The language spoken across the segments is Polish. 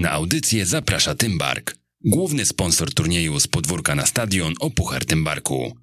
Na audycję zaprasza Tymbark, główny sponsor turnieju z podwórka na stadion o Puchar Tymbarku.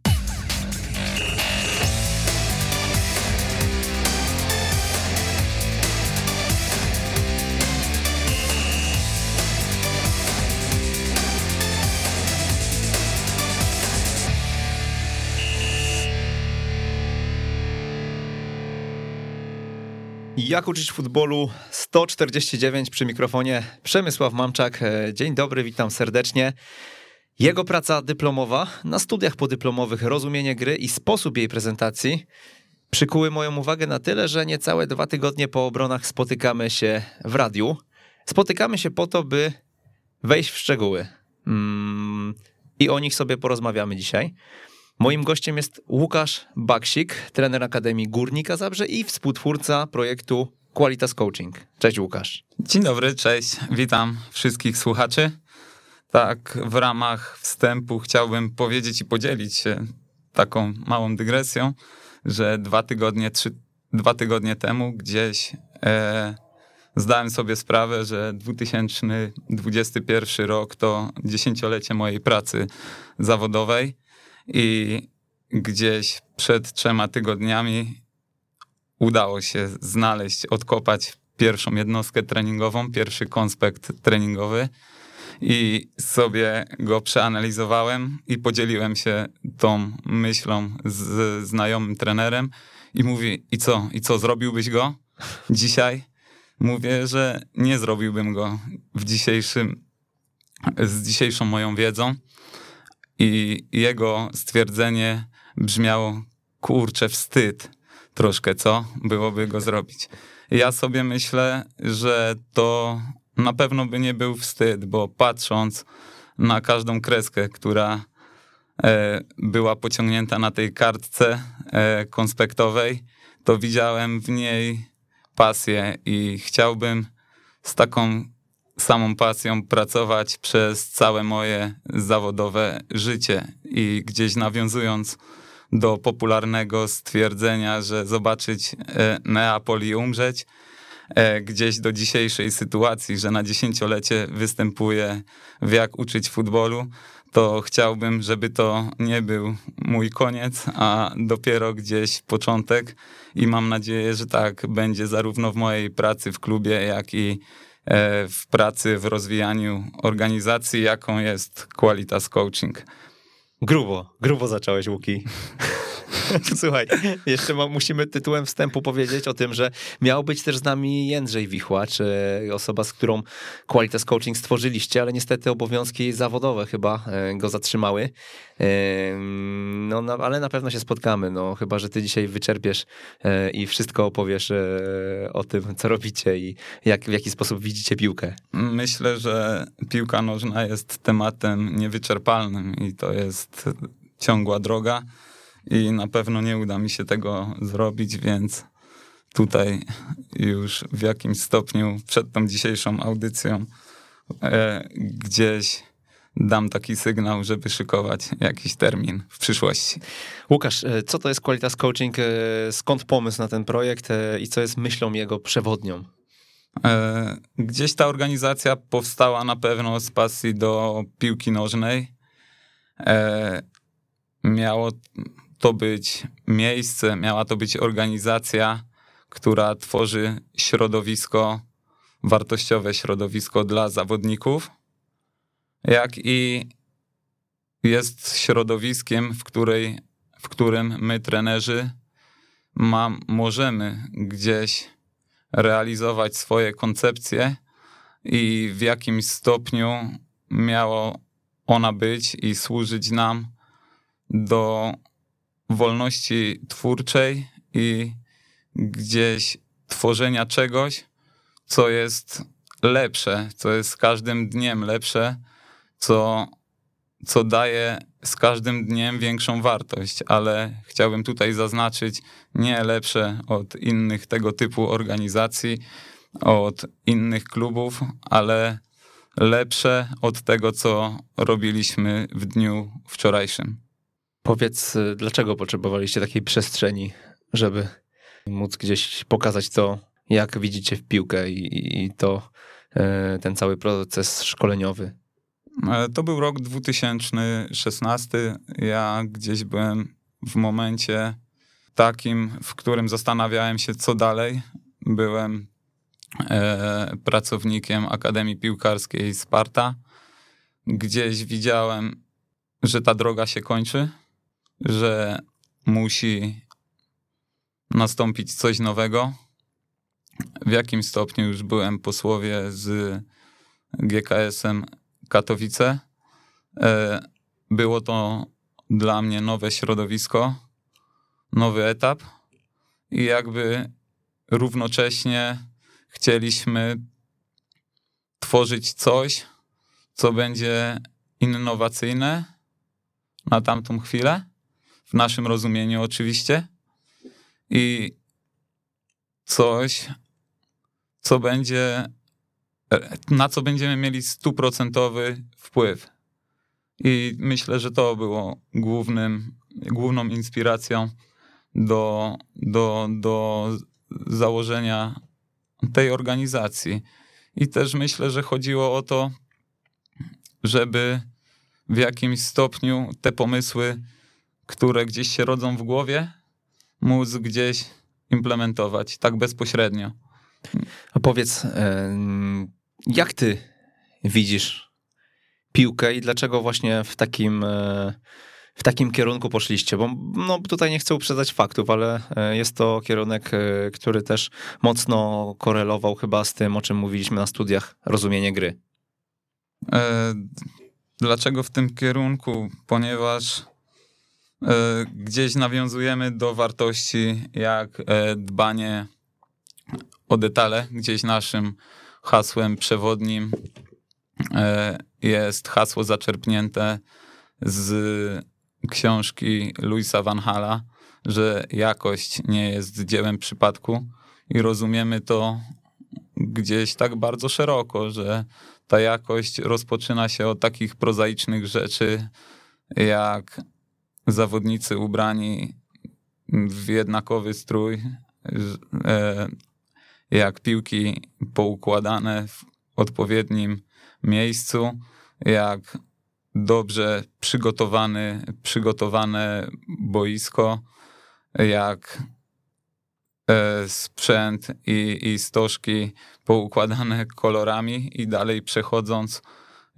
Jak uczyć futbolu 149 przy mikrofonie Przemysław Mamczak. E, Dzień dobry, witam serdecznie. Jego praca dyplomowa na studiach podyplomowych Rozumienie gry i sposób jej prezentacji przykuły moją uwagę na tyle, że niecałe dwa tygodnie po obronach spotykamy się w radiu. Spotykamy się po to, by wejść w szczegóły. Mm, I o nich sobie porozmawiamy dzisiaj. Moim gościem jest Łukasz Baksik, trener Akademii Górnika Zabrze i współtwórca projektu Qualitas Coaching. Cześć Łukasz. Dzień dobry, cześć. Witam wszystkich słuchaczy. Tak, w ramach wstępu chciałbym powiedzieć i podzielić się taką małą dygresją, że dwa tygodnie, trzy, dwa tygodnie temu gdzieś e, zdałem sobie sprawę, że 2021 rok to dziesięciolecie mojej pracy zawodowej i gdzieś przed trzema tygodniami udało się znaleźć, odkopać pierwszą jednostkę treningową, pierwszy konspekt treningowy i sobie go przeanalizowałem i podzieliłem się tą myślą z znajomym trenerem i mówi, i co, i co, zrobiłbyś go dzisiaj? Mówię, że nie zrobiłbym go w dzisiejszym, z dzisiejszą moją wiedzą, i jego stwierdzenie brzmiało: kurczę, wstyd troszkę, co byłoby go zrobić. Ja sobie myślę, że to na pewno by nie był wstyd, bo patrząc na każdą kreskę, która e, była pociągnięta na tej kartce e, konspektowej, to widziałem w niej pasję i chciałbym z taką samą pasją pracować przez całe moje zawodowe życie. I gdzieś nawiązując do popularnego stwierdzenia, że zobaczyć e, Neapol i umrzeć, e, gdzieś do dzisiejszej sytuacji, że na dziesięciolecie występuję w Jak uczyć futbolu, to chciałbym, żeby to nie był mój koniec, a dopiero gdzieś początek. I mam nadzieję, że tak będzie zarówno w mojej pracy w klubie, jak i w pracy, w rozwijaniu organizacji, jaką jest Qualitas Coaching. Grubo, grubo zacząłeś, Łuki. Słuchaj, jeszcze musimy tytułem wstępu powiedzieć o tym, że miał być też z nami Jędrzej Wichłacz, osoba, z którą Qualitas Coaching stworzyliście, ale niestety obowiązki zawodowe chyba e, go zatrzymały. No, no, ale na pewno się spotkamy, no, chyba, że ty dzisiaj wyczerpiesz e, i wszystko opowiesz e, o tym, co robicie i jak, w jaki sposób widzicie piłkę. Myślę, że piłka nożna jest tematem niewyczerpalnym i to jest ciągła droga i na pewno nie uda mi się tego zrobić, więc tutaj już w jakimś stopniu przed tą dzisiejszą audycją e, gdzieś dam taki sygnał, żeby szykować jakiś termin w przyszłości. Łukasz, e, co to jest Qualitas Coaching? E, skąd pomysł na ten projekt e, i co jest myślą jego przewodnią? Gdzieś ta organizacja powstała na pewno z pasji do piłki nożnej. Miało to być miejsce, miała to być organizacja, która tworzy środowisko, wartościowe środowisko dla zawodników, jak i jest środowiskiem, w, której, w którym my, trenerzy, ma, możemy gdzieś realizować swoje koncepcje i w jakimś stopniu miało ona być i służyć nam do wolności twórczej i gdzieś tworzenia czegoś, co jest lepsze, co jest z każdym dniem lepsze, co, co daje z każdym dniem większą wartość, ale chciałbym tutaj zaznaczyć nie lepsze od innych tego typu organizacji, od innych klubów, ale lepsze od tego, co robiliśmy w dniu wczorajszym. Powiedz, y, dlaczego potrzebowaliście takiej przestrzeni, żeby móc gdzieś pokazać to, jak widzicie w piłkę i, i to, ten cały proces szkoleniowy? To był rok 2016. Ja gdzieś byłem w momencie takim, w którym zastanawiałem się, co dalej. Byłem e, pracownikiem Akademii Piłkarskiej Sparta. Gdzieś widziałem, że ta droga się kończy, że musi nastąpić coś nowego. W jakim stopniu już byłem posłowie z GKS-em Katowice. E, było to dla mnie nowe środowisko, nowy etap i jakby równocześnie chcieliśmy tworzyć coś, co będzie innowacyjne na tamtą chwilę, w naszym rozumieniu oczywiście, i coś, co będzie, na co będziemy mieli stuprocentowy wpływ. I myślę, że to było głównym, główną inspiracją do, do, do założenia tej organizacji. I też myślę, że chodziło o to, żeby w jakimś stopniu te pomysły, które gdzieś się rodzą w głowie, móc gdzieś implementować tak bezpośrednio. A powiedz, jak ty widzisz piłkę i dlaczego właśnie w takim, e, w takim kierunku poszliście? Bo no, tutaj nie chcę uprzedzać faktów, ale e, jest to kierunek, e, który też mocno korelował chyba z tym, o czym mówiliśmy na studiach, rozumienie gry. Dlaczego w tym kierunku? Ponieważ gdzieś nawiązujemy do wartości jak dbanie o detale, gdzieś naszym hasłem przewodnim E, jest hasło zaczerpnięte z książki Louisa Van Hala, że jakość nie jest dziełem przypadku. I rozumiemy to gdzieś tak bardzo szeroko, że ta jakość rozpoczyna się od takich prozaicznych rzeczy, jak zawodnicy ubrani w jednakowy strój, e, jak piłki poukładane w odpowiednim miejscu, jak dobrze przygotowany, przygotowane boisko, jak e, sprzęt i, i stożki poukładane kolorami i dalej przechodząc,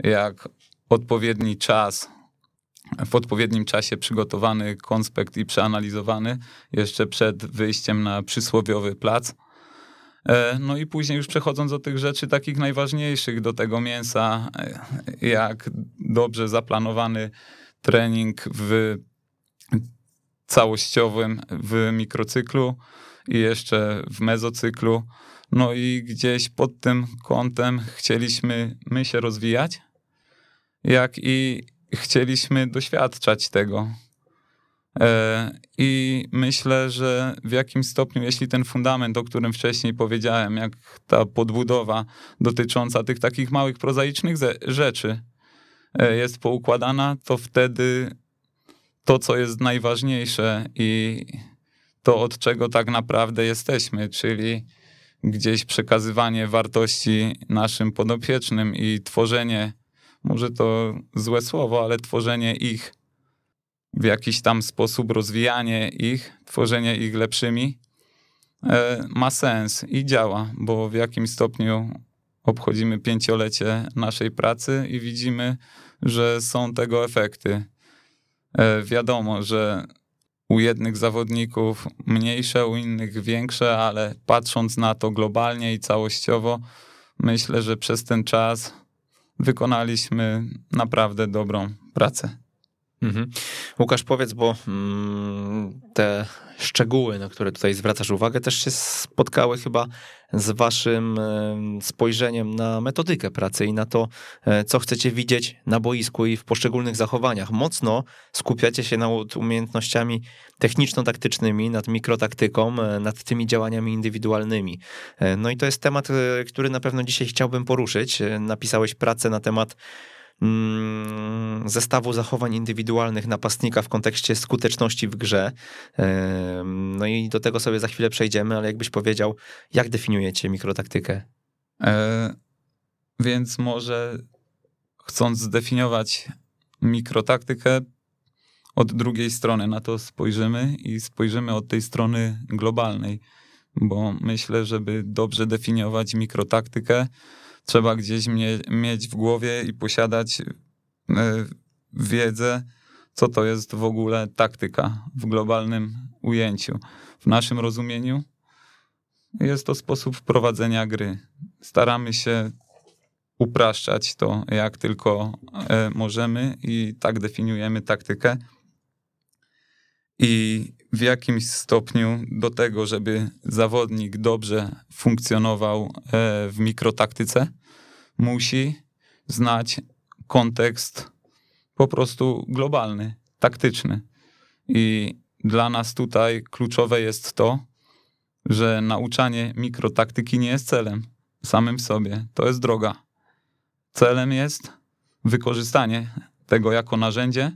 jak odpowiedni czas, w odpowiednim czasie przygotowany konspekt i przeanalizowany jeszcze przed wyjściem na przysłowiowy plac E, no i później już przechodząc do tych rzeczy takich najważniejszych, do tego mięsa, e, jak dobrze zaplanowany trening w całościowym, w mikrocyklu i jeszcze w mezocyklu. No i gdzieś pod tym kątem chcieliśmy my się rozwijać, jak i chcieliśmy doświadczać tego. E, I myślę, że w jakimś stopniu, jeśli ten fundament, o którym wcześniej powiedziałem, jak ta podbudowa dotycząca tych takich małych, prozaicznych rzeczy e, jest poukładana, to wtedy to, co jest najważniejsze i to, od czego tak naprawdę jesteśmy, czyli gdzieś przekazywanie wartości naszym podopiecznym i tworzenie, może to złe słowo, ale tworzenie ich w jakiś tam sposób rozwijanie ich, tworzenie ich lepszymi e, ma sens i działa, bo w jakim stopniu obchodzimy pięciolecie naszej pracy i widzimy, że są tego efekty. E, wiadomo, że u jednych zawodników mniejsze, u innych większe, ale patrząc na to globalnie i całościowo, myślę, że przez ten czas wykonaliśmy naprawdę dobrą pracę. Mhm. Łukasz, powiedz, bo mm, te szczegóły, na które tutaj zwracasz uwagę, też się spotkały chyba z waszym spojrzeniem na metodykę pracy i na to, e, co chcecie widzieć na boisku i w poszczególnych zachowaniach. Mocno skupiacie się nad umiejętnościami techniczno-taktycznymi, nad mikrotaktyką, e, nad tymi działaniami indywidualnymi. E, no i to jest temat, który na pewno dzisiaj chciałbym poruszyć. Napisałeś pracę na temat zestawu zachowań indywidualnych napastnika w kontekście skuteczności w grze. No i do tego sobie za chwilę przejdziemy, ale jakbyś powiedział, jak definiujecie mikrotaktykę? E, więc może chcąc zdefiniować mikrotaktykę, od drugiej strony na to spojrzymy i spojrzymy od tej strony globalnej, bo myślę, żeby dobrze definiować mikrotaktykę, trzeba gdzieś mie mieć w głowie i posiadać e, wiedzę, co to jest w ogóle taktyka w globalnym ujęciu. W naszym rozumieniu jest to sposób prowadzenia gry. Staramy się upraszczać to, jak tylko e, możemy, i tak definiujemy taktykę. I w jakimś stopniu do tego, żeby zawodnik dobrze funkcjonował e, w mikrotaktyce, musi znać kontekst po prostu globalny, taktyczny. I dla nas tutaj kluczowe jest to, że nauczanie mikrotaktyki nie jest celem samym w sobie. To jest droga. Celem jest wykorzystanie tego jako narzędzie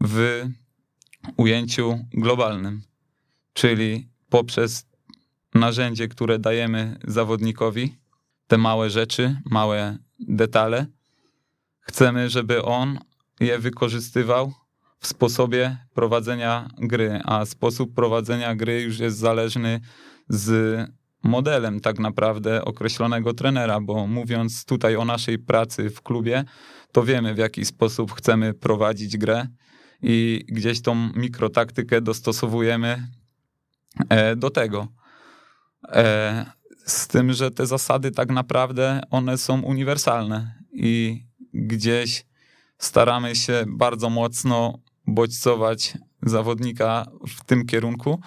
w ujęciu globalnym, czyli poprzez narzędzie, które dajemy zawodnikowi, te małe rzeczy, małe detale, chcemy, żeby on je wykorzystywał w sposobie prowadzenia gry, a sposób prowadzenia gry już jest zależny z modelem tak naprawdę określonego trenera, bo mówiąc tutaj o naszej pracy w klubie, to wiemy w jaki sposób chcemy prowadzić grę i gdzieś tą mikrotaktykę dostosowujemy e, do tego. Z tym, że te zasady tak naprawdę one są uniwersalne i gdzieś staramy się bardzo mocno bodźcować zawodnika w tym kierunku,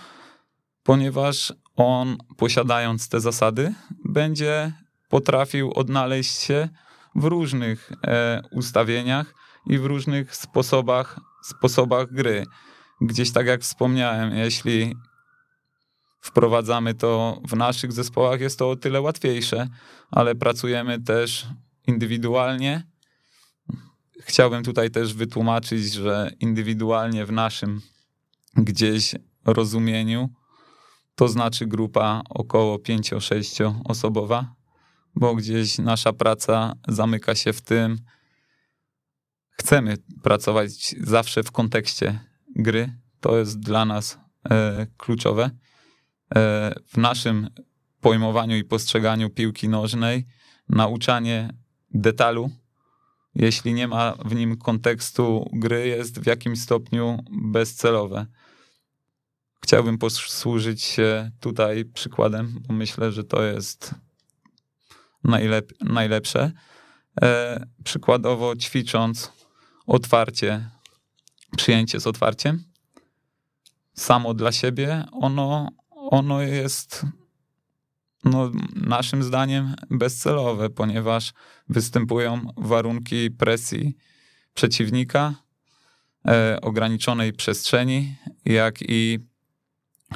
ponieważ on, posiadając te zasady, będzie potrafił odnaleźć się w różnych e, ustawieniach i w różnych sposobach, sposobach gry. Gdzieś tak jak wspomniałem, jeśli wprowadzamy to w naszych zespołach, jest to o tyle łatwiejsze, ale pracujemy też indywidualnie. Chciałbym tutaj też wytłumaczyć, że indywidualnie w naszym gdzieś rozumieniu to znaczy grupa około 5-6 osobowa, bo gdzieś nasza praca zamyka się w tym, chcemy pracować zawsze w kontekście gry. To jest dla nas e, kluczowe. E, w naszym pojmowaniu i postrzeganiu piłki nożnej nauczanie detalu, jeśli nie ma w nim kontekstu gry, jest w jakimś stopniu bezcelowe. Chciałbym posłużyć się tutaj przykładem, bo myślę, że to jest najlep najlepsze. E, przykładowo ćwicząc otwarcie, przyjęcie z otwarciem, samo dla siebie, ono, ono jest no, naszym zdaniem bezcelowe, ponieważ występują warunki presji przeciwnika, e, ograniczonej przestrzeni, jak i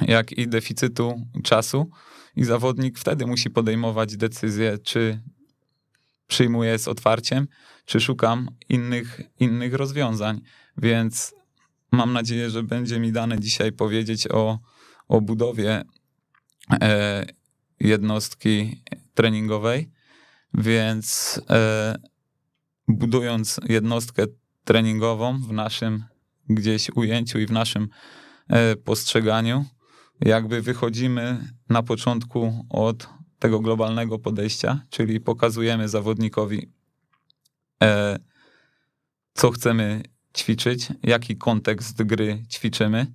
jak i deficytu czasu i zawodnik wtedy musi podejmować decyzję, czy przyjmuję z otwarciem, czy szukam innych, innych rozwiązań. Więc mam nadzieję, że będzie mi dane dzisiaj powiedzieć o, o budowie e, jednostki treningowej. Więc e, budując jednostkę treningową w naszym gdzieś ujęciu i w naszym e, postrzeganiu, jakby wychodzimy na początku od tego globalnego podejścia, czyli pokazujemy zawodnikowi, co chcemy ćwiczyć, jaki kontekst gry ćwiczymy,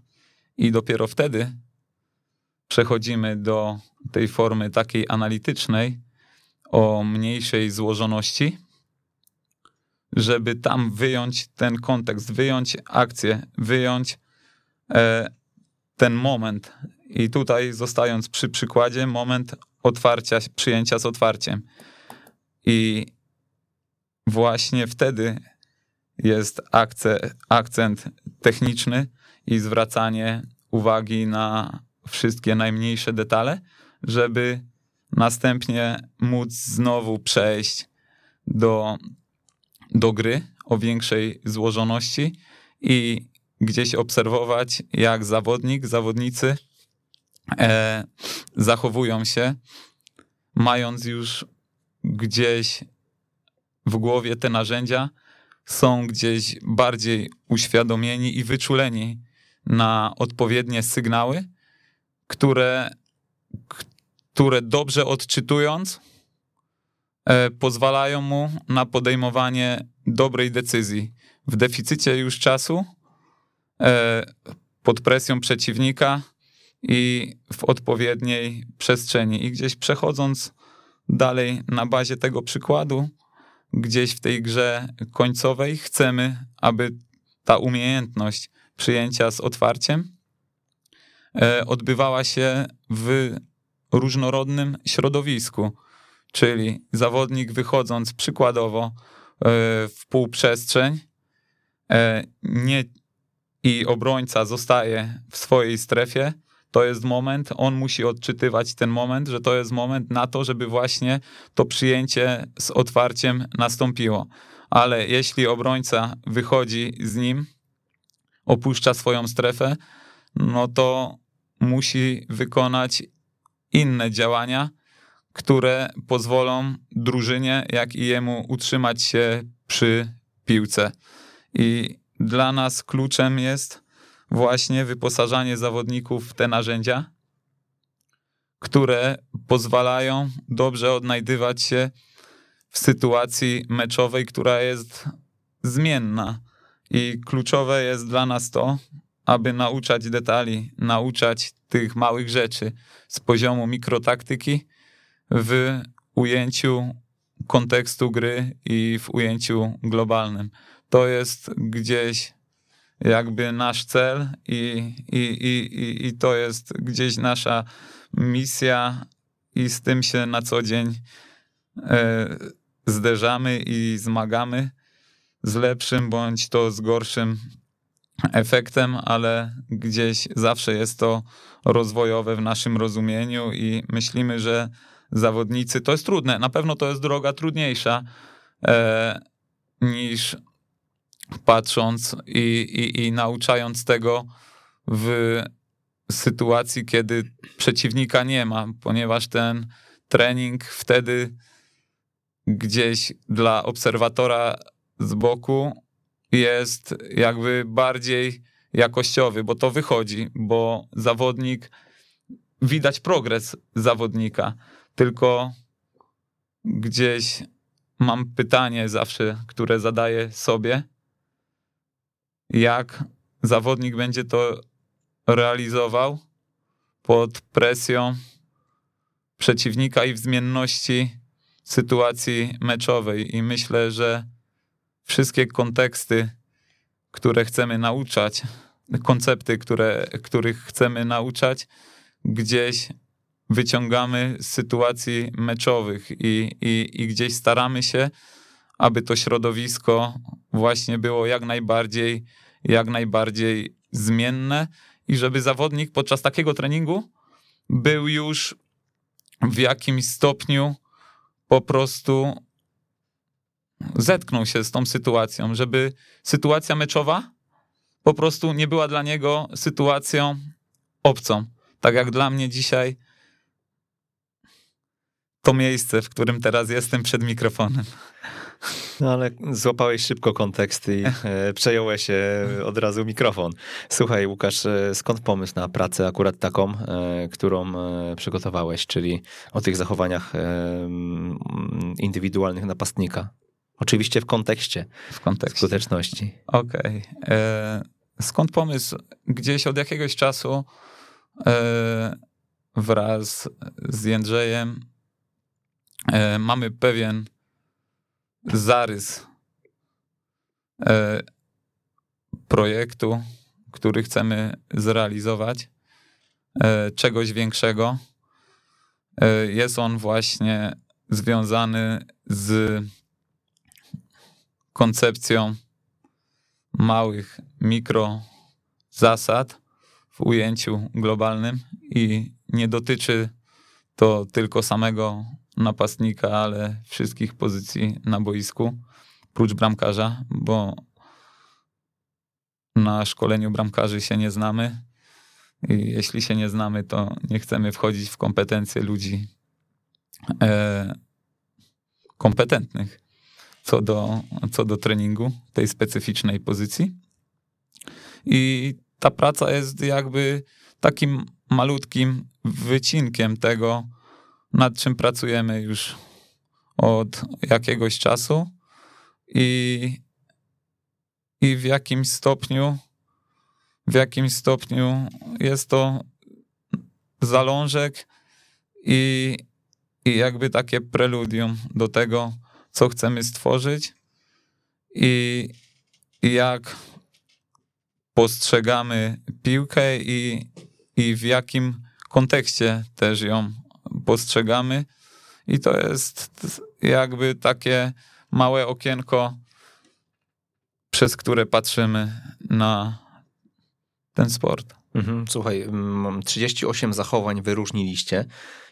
i dopiero wtedy przechodzimy do tej formy takiej analitycznej o mniejszej złożoności, żeby tam wyjąć ten kontekst, wyjąć akcję, wyjąć e, ten moment, i tutaj zostając przy przykładzie, moment otwarcia, przyjęcia z otwarciem. I właśnie wtedy jest akce, akcent techniczny i zwracanie uwagi na wszystkie najmniejsze detale, żeby następnie móc znowu przejść do, do gry o większej złożoności i gdzieś obserwować, jak zawodnik, zawodnicy e, zachowują się, mając już gdzieś w głowie te narzędzia, są gdzieś bardziej uświadomieni i wyczuleni na odpowiednie sygnały, które, które dobrze odczytując, e, pozwalają mu na podejmowanie dobrej decyzji. W deficycie już czasu, e, pod presją przeciwnika i w odpowiedniej przestrzeni. I gdzieś przechodząc dalej na bazie tego przykładu, gdzieś w tej grze końcowej chcemy, aby ta umiejętność przyjęcia z otwarciem odbywała się w różnorodnym środowisku, czyli zawodnik wychodząc przykładowo e, w półprzestrzeń e, nie, i obrońca zostaje w swojej strefie, to jest moment, on musi odczytywać ten moment, że to jest moment na to, żeby właśnie to przyjęcie z otwarciem nastąpiło. Ale jeśli obrońca wychodzi z nim, opuszcza swoją strefę, no to musi wykonać inne działania, które pozwolą drużynie, jak i jemu utrzymać się przy piłce. I dla nas kluczem jest właśnie wyposażanie zawodników w te narzędzia, które pozwalają dobrze odnajdywać się w sytuacji meczowej, która jest zmienna. I kluczowe jest dla nas to, aby nauczać detali, nauczać tych małych rzeczy z poziomu mikrotaktyki w ujęciu kontekstu gry i w ujęciu globalnym. To jest gdzieś jakby nasz cel i, i, i, i to jest gdzieś nasza misja i z tym się na co dzień e, zderzamy i zmagamy z lepszym bądź to z gorszym efektem, ale gdzieś zawsze jest to rozwojowe w naszym rozumieniu i myślimy, że zawodnicy to jest trudne. Na pewno to jest droga trudniejsza e, niż patrząc i, i, i nauczając tego w sytuacji, kiedy przeciwnika nie ma, ponieważ ten trening wtedy gdzieś dla obserwatora z boku jest jakby bardziej jakościowy, bo to wychodzi, bo zawodnik, widać progres zawodnika, tylko gdzieś mam pytanie zawsze, które zadaję sobie, jak zawodnik będzie to realizował pod presją przeciwnika i w zmienności sytuacji meczowej. I myślę, że wszystkie konteksty, które chcemy nauczać, koncepty, które, których chcemy nauczać, gdzieś wyciągamy z sytuacji meczowych i, i, i gdzieś staramy się, aby to środowisko właśnie było jak najbardziej, jak najbardziej zmienne i żeby zawodnik podczas takiego treningu był już w jakimś stopniu po prostu zetknął się z tą sytuacją, żeby sytuacja meczowa po prostu nie była dla niego sytuacją obcą. Tak jak dla mnie dzisiaj to miejsce, w którym teraz jestem przed mikrofonem. No ale złapałeś szybko kontekst i e, przejąłeś e, od razu mikrofon. Słuchaj, Łukasz, e, skąd pomysł na pracę akurat taką, którą przygotowałeś, czyli o tych zachowaniach indywidualnych napastnika? Oczywiście w kontekście, w kontekście. skuteczności. Okej. Okay. Skąd pomysł? Gdzieś od jakiegoś czasu wraz z Jędrzejem mamy pewien zarys e, projektu, który chcemy zrealizować, e, czegoś większego. E, jest on właśnie związany z koncepcją małych mikro zasad w ujęciu globalnym i nie dotyczy to tylko samego napastnika, ale wszystkich pozycji na boisku, prócz bramkarza, bo na szkoleniu bramkarzy się nie znamy. I jeśli się nie znamy, to nie chcemy wchodzić w kompetencje ludzi, e, kompetentnych co do, co do treningu tej specyficznej pozycji. I ta praca jest jakby takim malutkim wycinkiem tego, nad czym pracujemy już od jakiegoś czasu i, i w jakimś stopniu w jakimś stopniu jest to zalążek i, i jakby takie preludium do tego, co chcemy stworzyć i, jak postrzegamy piłkę i, i w jakim kontekście też ją postrzegamy. I to jest jakby takie małe okienko, przez które patrzymy na ten sport. Mhm, słuchaj, 38 mm, zachowań wyróżniliście.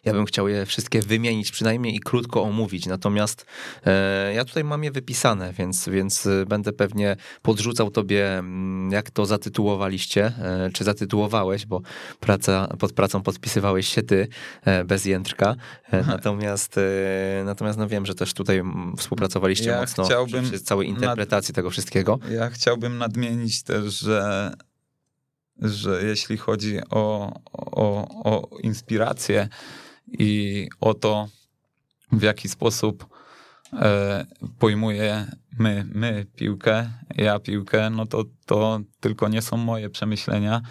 Ja bym chciał je wszystkie wymienić przynajmniej i krótko omówić. Natomiast e, ja tutaj mam je wypisane, więc, więc e, będę pewnie podrzucał tobie, mm, jak to zatytułowaliście, e, czy zatytułowałeś, bo praca, pod pracą podpisywałeś się ty, e, bez Jędrka. E, natomiast, e, natomiast no wiem, że też tutaj mm, współpracowaliście ja mocno przy, przy całej interpretacji nad... tego wszystkiego. Ja chciałbym nadmienić też, że że jeśli chodzi o, o, o inspirację i o to, w jaki sposób e, pojmujemy my piłkę, ja piłkę, no to, to tylko nie są moje przemyślenia,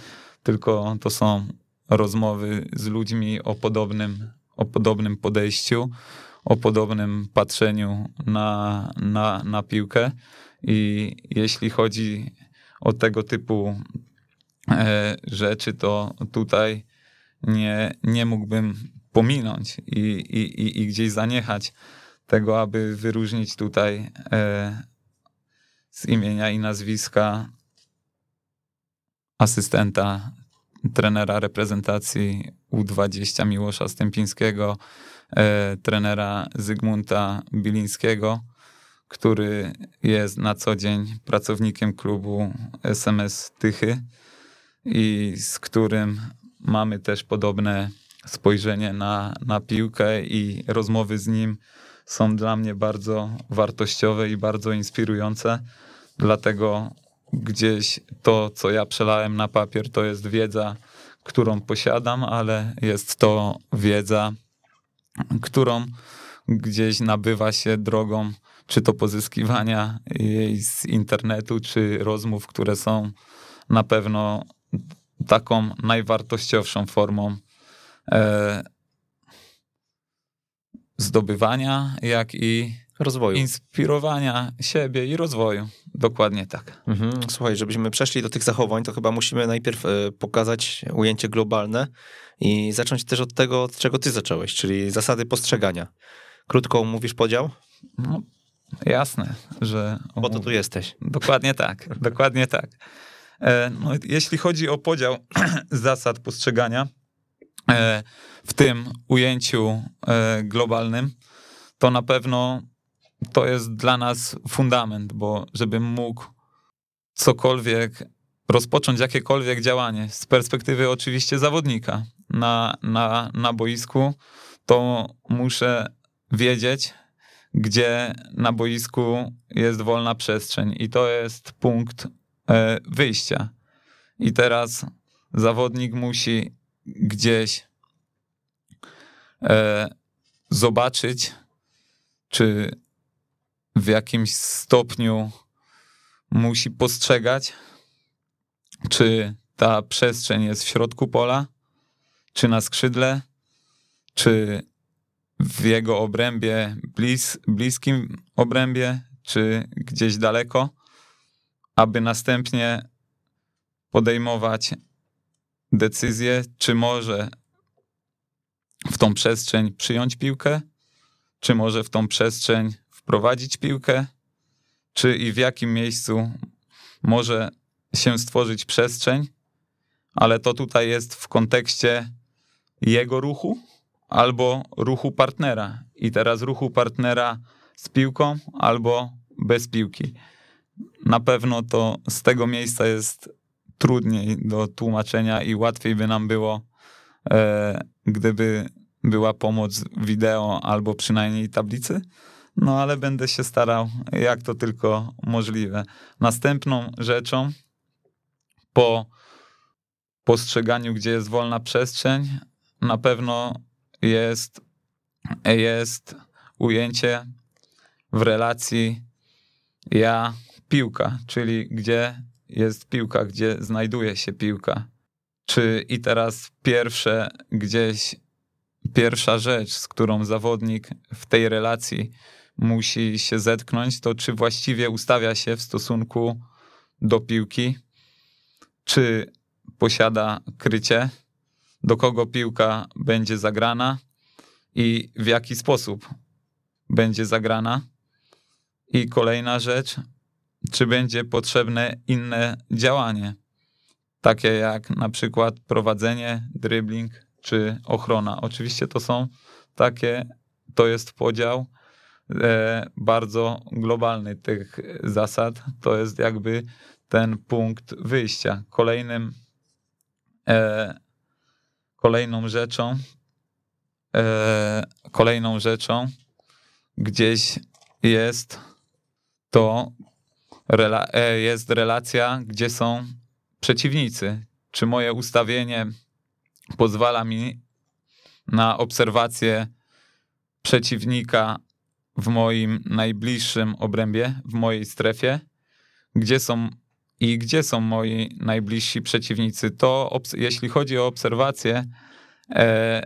tylko to są rozmowy z ludźmi o podobnym, o podobnym podejściu, o podobnym patrzeniu na, na, na piłkę. I jeśli chodzi o tego typu rzeczy, to tutaj nie, nie mógłbym pominąć i, i, i gdzieś zaniechać tego, aby wyróżnić tutaj e, z imienia i nazwiska asystenta trenera reprezentacji U20 Miłosza Stępińskiego, e, trenera Zygmunta Bilińskiego, który jest na co dzień pracownikiem klubu SMS Tychy i z którym mamy też podobne spojrzenie na, na piłkę i rozmowy z nim są dla mnie bardzo wartościowe i bardzo inspirujące. Dlatego gdzieś to, co ja przelałem na papier, to jest wiedza, którą posiadam, ale jest to wiedza, którą gdzieś nabywa się drogą czy to pozyskiwania jej z internetu, czy rozmów, które są na pewno taką najwartościowszą formą e, zdobywania, jak i rozwoju. Inspirowania siebie i rozwoju. Dokładnie tak. Mhm. Słuchaj, żebyśmy przeszli do tych zachowań, to chyba musimy najpierw e, pokazać ujęcie globalne i zacząć też od tego, od czego ty zacząłeś, czyli zasady postrzegania. Krótko mówisz podział? No, jasne, że... Bo to tu jesteś. Dokładnie tak, dokładnie tak. E, no, jeśli chodzi o podział zasad postrzegania e, w tym ujęciu e, globalnym, to na pewno to jest dla nas fundament, bo żebym mógł cokolwiek rozpocząć jakiekolwiek działanie z perspektywy oczywiście zawodnika na, na, na boisku, to muszę wiedzieć, gdzie na boisku jest wolna przestrzeń. I to jest punkt wyjścia. I teraz zawodnik musi gdzieś e, zobaczyć, czy w jakimś stopniu musi postrzegać, czy ta przestrzeń jest w środku pola, czy na skrzydle, czy w jego obrębie, blis, bliskim obrębie, czy gdzieś daleko aby następnie podejmować decyzję, czy może w tą przestrzeń przyjąć piłkę, czy może w tą przestrzeń wprowadzić piłkę, czy i w jakim miejscu może się stworzyć przestrzeń, ale to tutaj jest w kontekście jego ruchu albo ruchu partnera. I teraz ruchu partnera z piłką albo bez piłki na pewno to z tego miejsca jest trudniej do tłumaczenia i łatwiej by nam było, e, gdyby była pomoc wideo albo przynajmniej tablicy. no ale będę się starał, jak to tylko możliwe. Następną rzeczą po postrzeganiu, gdzie jest wolna przestrzeń, na pewno jest, jest ujęcie w relacji ja piłka, czyli gdzie jest piłka, gdzie znajduje się piłka. Czy i teraz pierwsze gdzieś, pierwsza rzecz, z którą zawodnik w tej relacji musi się zetknąć, to czy właściwie ustawia się w stosunku do piłki, czy posiada krycie, do kogo piłka będzie zagrana i w jaki sposób będzie zagrana. I kolejna rzecz, czy będzie potrzebne inne działanie, takie jak na przykład prowadzenie, dribbling czy ochrona. Oczywiście to są takie, to jest podział e, bardzo globalny tych zasad. To jest jakby ten punkt wyjścia. Kolejnym, e, kolejną rzeczą, e, kolejną rzeczą gdzieś jest to rela e, jest relacja, gdzie są przeciwnicy. Czy moje ustawienie pozwala mi na obserwację przeciwnika w moim najbliższym obrębie, w mojej strefie, gdzie są i gdzie są moi najbliżsi przeciwnicy. To jeśli chodzi o obserwację e,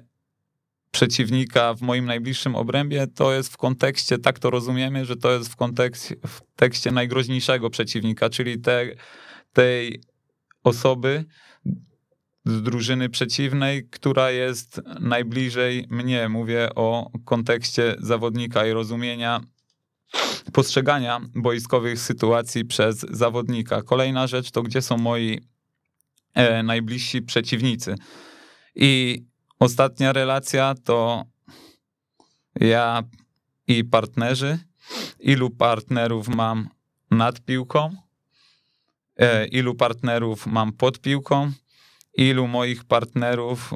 przeciwnika w moim najbliższym obrębie, to jest w kontekście, tak to rozumiemy, że to jest w kontekście, w tekście najgroźniejszego przeciwnika, czyli te, tej osoby z drużyny przeciwnej, która jest najbliżej mnie. Mówię o kontekście zawodnika i rozumienia postrzegania boiskowych sytuacji przez zawodnika. Kolejna rzecz to, gdzie są moi e, najbliżsi przeciwnicy. I ostatnia relacja to ja i partnerzy. Ilu partnerów mam nad piłką? E, ilu partnerów mam pod piłką? Ilu moich partnerów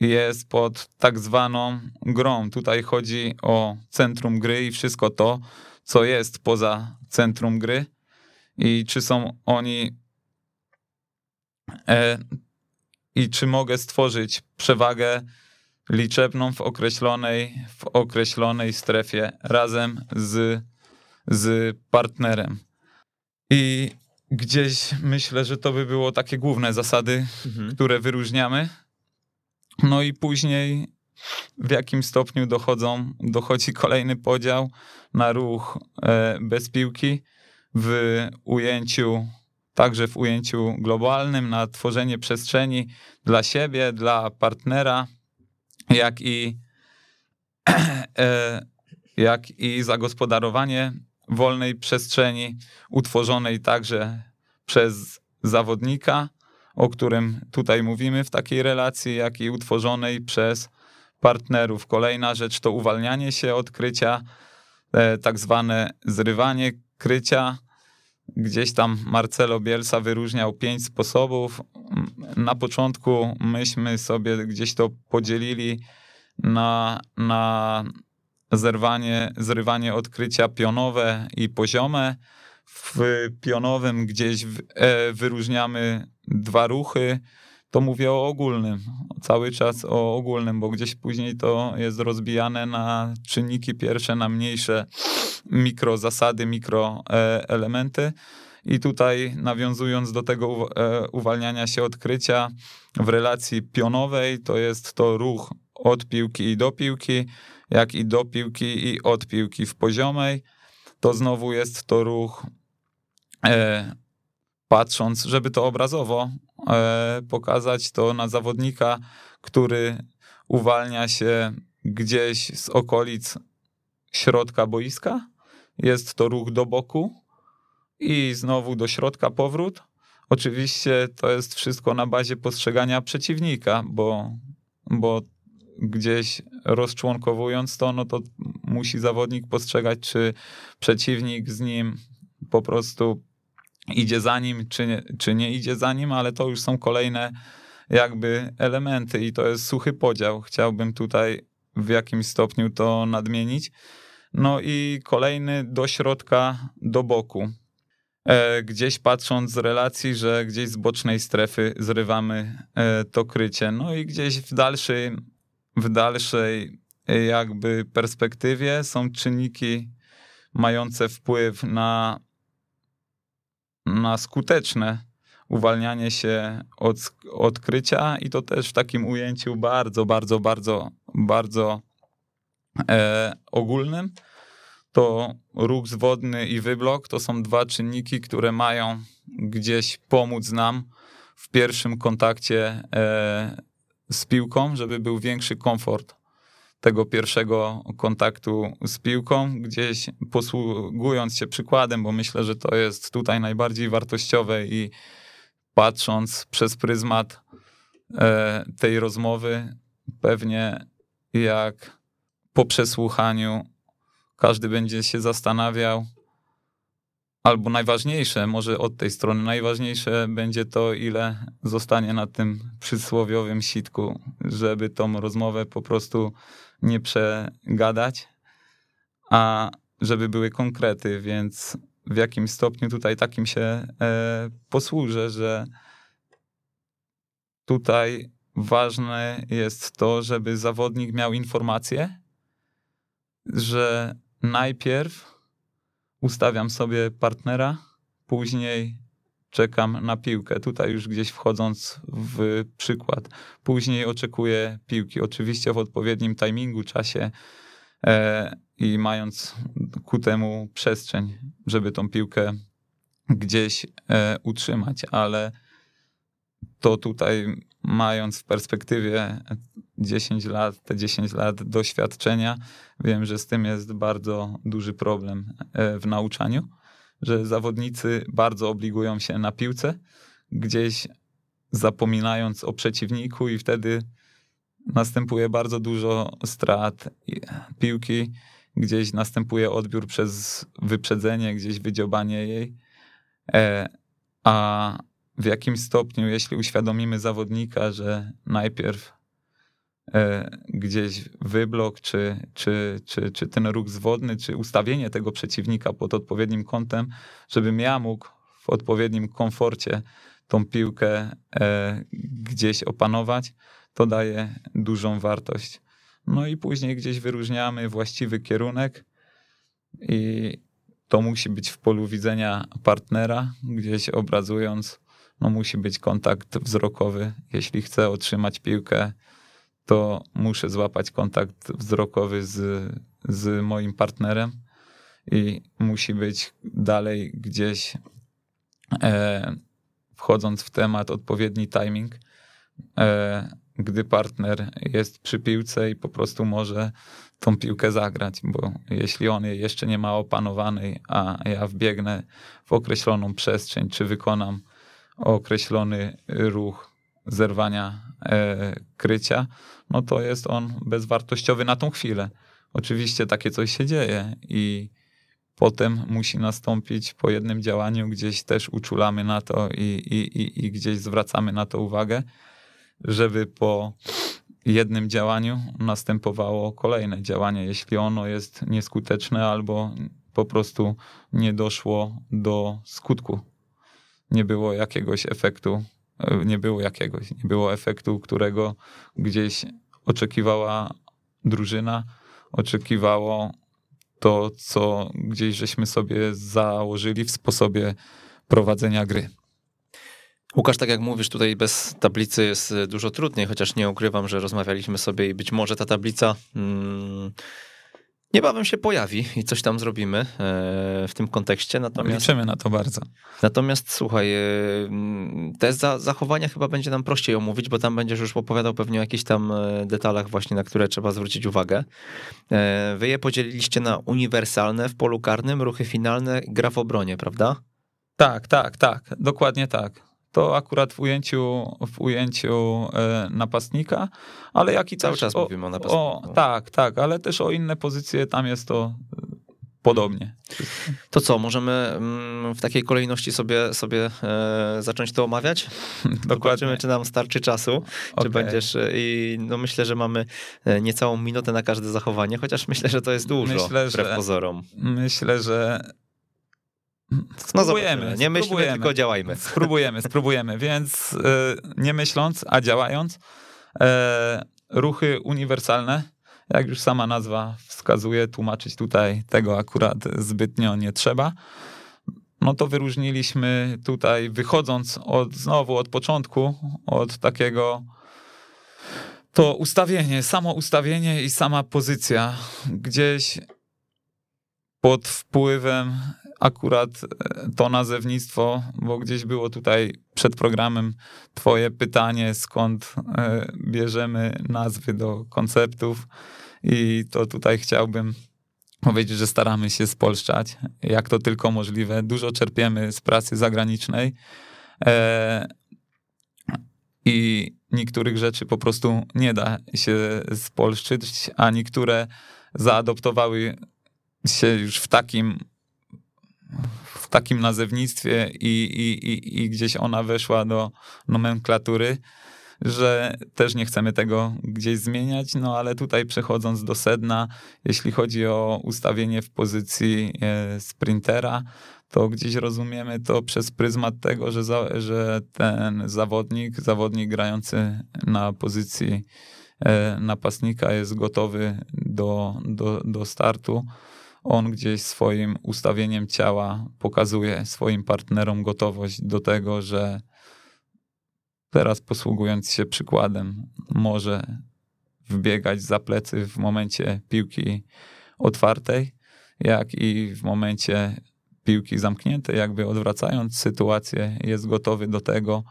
jest pod tak zwaną grą. Tutaj chodzi o centrum gry i wszystko to, co jest poza centrum gry i czy są oni e, i czy mogę stworzyć przewagę liczebną w określonej, w określonej strefie razem z, z partnerem. I gdzieś myślę, że to by było takie główne zasady, mhm. które wyróżniamy. No i później w jakim stopniu dochodzą, dochodzi kolejny podział na ruch e, bez piłki w ujęciu, także w ujęciu globalnym, na tworzenie przestrzeni dla siebie, dla partnera, jak i, e, jak i zagospodarowanie wolnej przestrzeni utworzonej także przez zawodnika, o którym tutaj mówimy w takiej relacji, jak i utworzonej przez partnerów. Kolejna rzecz to uwalnianie się od krycia, e, tak zwane zrywanie krycia. Gdzieś tam Marcelo Bielsa wyróżniał pięć sposobów. Na początku myśmy sobie gdzieś to podzielili na, na zerwanie, zrywanie odkrycia pionowe i poziome. W pionowym gdzieś e, wyróżniamy dwa ruchy, to mówię o ogólnym, cały czas o ogólnym, bo gdzieś później to jest rozbijane na czynniki pierwsze, na mniejsze mikrozasady, mikroelementy. I tutaj nawiązując do tego e, uwalniania się odkrycia w relacji pionowej, to jest to ruch od piłki i do piłki, jak i do piłki i od piłki w poziomej. To znowu jest to ruch e, patrząc, żeby to obrazowo e, pokazać, to na zawodnika, który uwalnia się gdzieś z okolic środka boiska. Jest to ruch do boku i znowu do środka powrót. Oczywiście to jest wszystko na bazie postrzegania przeciwnika, bo, bo gdzieś rozczłonkowując to, no to musi zawodnik postrzegać, czy przeciwnik z nim po prostu idzie za nim, czy nie, czy nie idzie za nim, ale to już są kolejne jakby elementy i to jest suchy podział. Chciałbym tutaj w jakimś stopniu to nadmienić. No i kolejny do środka, do boku. E, gdzieś patrząc z relacji, że gdzieś z bocznej strefy zrywamy e, to krycie. No i gdzieś w dalszej, w dalszej e, jakby perspektywie są czynniki mające wpływ na, na skuteczne uwalnianie się od odkrycia i to też w takim ujęciu bardzo, bardzo, bardzo, bardzo e, ogólnym. To ruch zwodny i wyblok to są dwa czynniki, które mają gdzieś pomóc nam w pierwszym kontakcie e, z piłką, żeby był większy komfort tego pierwszego kontaktu z piłką, gdzieś posługując się przykładem, bo myślę, że to jest tutaj najbardziej wartościowe i patrząc przez pryzmat e, tej rozmowy, pewnie jak po przesłuchaniu każdy będzie się zastanawiał, albo najważniejsze, może od tej strony, najważniejsze będzie to, ile zostanie na tym przysłowiowym sitku, żeby tą rozmowę po prostu nie przegadać, a żeby były konkrety, więc w jakim stopniu tutaj takim się e, posłużę, że tutaj ważne jest to, żeby zawodnik miał informację, że najpierw ustawiam sobie partnera, później czekam na piłkę. Tutaj już gdzieś wchodząc w przykład. Później oczekuję piłki, oczywiście w odpowiednim timingu, czasie e, i mając ku temu przestrzeń, żeby tą piłkę gdzieś e, utrzymać, ale to tutaj mając w perspektywie 10 lat, te 10 lat doświadczenia, wiem, że z tym jest bardzo duży problem e, w nauczaniu, że zawodnicy bardzo obligują się na piłce, gdzieś zapominając o przeciwniku i wtedy następuje bardzo dużo strat piłki, gdzieś następuje odbiór przez wyprzedzenie, gdzieś wydziobanie jej, e, a w jakim stopniu, jeśli uświadomimy zawodnika, że najpierw gdzieś wyblok, czy, czy, czy, czy ten ruch zwodny, czy ustawienie tego przeciwnika pod odpowiednim kątem, żebym ja mógł w odpowiednim komforcie tą piłkę e, gdzieś opanować, to daje dużą wartość. No i później gdzieś wyróżniamy właściwy kierunek i to musi być w polu widzenia partnera, gdzieś obrazując no musi być kontakt wzrokowy. Jeśli chcę otrzymać piłkę, to muszę złapać kontakt wzrokowy z, z moim partnerem i musi być dalej gdzieś, e, wchodząc w temat, odpowiedni timing, e, gdy partner jest przy piłce i po prostu może tą piłkę zagrać, bo jeśli on jej jeszcze nie ma opanowanej, a ja wbiegnę w określoną przestrzeń, czy wykonam określony ruch zerwania e, krycia, no to jest on bezwartościowy na tą chwilę. Oczywiście takie coś się dzieje i potem musi nastąpić po jednym działaniu, gdzieś też uczulamy na to i, i, i, i gdzieś zwracamy na to uwagę, żeby po jednym działaniu następowało kolejne działanie, jeśli ono jest nieskuteczne albo po prostu nie doszło do skutku nie było jakiegoś efektu, nie było jakiegoś, nie było efektu, którego gdzieś oczekiwała drużyna, oczekiwało to, co gdzieś żeśmy sobie założyli w sposobie prowadzenia gry. Łukasz, tak jak mówisz, tutaj bez tablicy jest dużo trudniej, chociaż nie ukrywam, że rozmawialiśmy sobie i być może ta tablica. Hmm niebawem się pojawi i coś tam zrobimy e, w tym kontekście. Natomiast, Liczymy na to bardzo. Natomiast słuchaj, e, te zachowania chyba będzie nam prościej omówić, bo tam będziesz już opowiadał pewnie o jakichś tam e, detalach właśnie, na które trzeba zwrócić uwagę. Wy je podzieliliście na uniwersalne w polu karnym, ruchy finalne, gra w obronie, prawda? Tak, tak, tak, dokładnie tak to akurat w ujęciu, w ujęciu e, napastnika, ale jak i Cały też czas o, mówimy o napastniku. O, tak, tak, ale też o inne pozycje tam jest to podobnie. To co, możemy mm, w takiej kolejności sobie, sobie e, zacząć to omawiać? Zobaczymy, czy nam starczy czasu, czy Okej. będziesz... e, I no myślę, że mamy e, niecałą minutę na każde zachowanie, chociaż myślę, że to jest dużo, Myślę, wbrew że- pozorom. Myślę, że No spróbujemy. zobaczymy. Nie myślmy, spróbujemy. tylko działajmy. Spróbujemy, spróbujemy. Więc e, nie myśląc, a działając, e, ruchy uniwersalne, jak już sama nazwa wskazuje, tłumaczyć tutaj tego akurat zbytnio nie trzeba. No to wyróżniliśmy tutaj, wychodząc od znowu od początku, od takiego to ustawienie, samo ustawienie i sama pozycja gdzieś pod wpływem akurat e, to nazewnictwo, bo gdzieś było tutaj przed programem twoje pytanie, skąd e, bierzemy nazwy do konceptów i to tutaj chciałbym powiedzieć, że staramy się spolszczać, jak to tylko możliwe. Dużo czerpiemy z pracy zagranicznej e, i niektórych rzeczy po prostu nie da się spolszczyć, a niektóre zaadoptowały się już w takim w takim nazewnictwie i, i, i, i gdzieś ona weszła do nomenklatury, że też nie chcemy tego gdzieś zmieniać, no ale tutaj przechodząc do sedna, jeśli chodzi o ustawienie w pozycji e, sprintera, to gdzieś rozumiemy to przez pryzmat tego, że, za, że ten zawodnik, zawodnik grający na pozycji e, napastnika jest gotowy do, do, do startu on gdzieś swoim ustawieniem ciała pokazuje swoim partnerom gotowość do tego, że teraz posługując się przykładem, może wbiegać za plecy w momencie piłki otwartej, jak i w momencie piłki zamkniętej, jakby odwracając sytuację, jest gotowy do tego,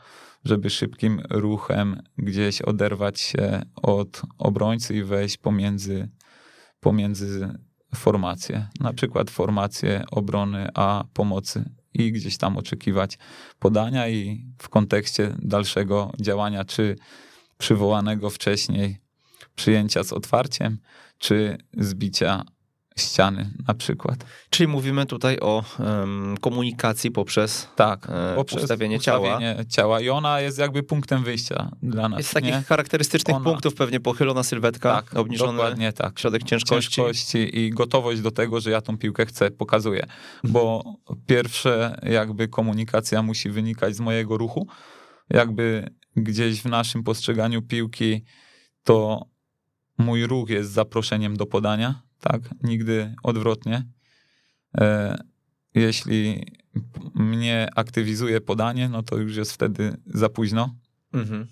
żeby szybkim ruchem gdzieś oderwać się od obrońcy i wejść pomiędzy, pomiędzy formacje, na przykład formację obrony a pomocy i gdzieś tam oczekiwać podania i w kontekście dalszego działania, czy przywołanego wcześniej przyjęcia z otwarciem, czy zbicia ściany na przykład. Czyli mówimy tutaj o em, komunikacji poprzez Tak, e, poprzez ustawienie ciała. ustawienie ciała. I ona jest jakby punktem wyjścia dla nas. Jest z takich nie? charakterystycznych Ona- punktów pewnie pochylona sylwetka, Tak, obniżony dokładnie tak. środek ciężkości. ciężkości i gotowość do tego, że ja tą piłkę chcę, pokazuję. Bo pierwsze jakby komunikacja musi wynikać z mojego ruchu. Jakby gdzieś w naszym postrzeganiu piłki to mój ruch jest zaproszeniem do podania, tak? Nigdy odwrotnie. E, jeśli mnie aktywizuje podanie, no to już jest wtedy za późno. Mhm.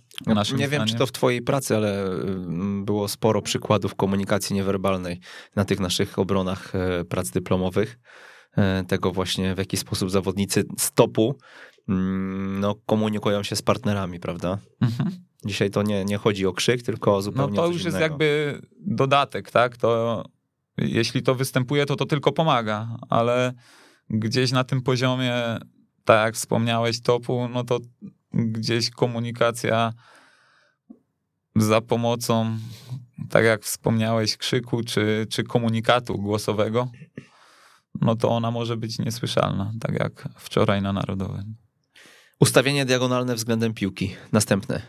Nie wiem, czy to w twojej pracy, ale ym, było sporo przykładów komunikacji niewerbalnej na tych naszych obronach e, prac dyplomowych. E, Tego właśnie, w jaki sposób zawodnicy stopu mm, no, komunikują się z partnerami, prawda? Mhm. Dzisiaj to nie, nie chodzi o krzyk, tylko o No zupełnie to coś już jest innego. jakby dodatek, tak? To jeśli to występuje, to to tylko pomaga, ale gdzieś na tym poziomie, tak jak wspomniałeś, topu, no to gdzieś komunikacja za pomocą, tak jak wspomniałeś, krzyku czy, czy komunikatu głosowego, no to ona może być niesłyszalna, tak jak wczoraj na Narodowym. Ustawienie diagonalne względem piłki. Następne.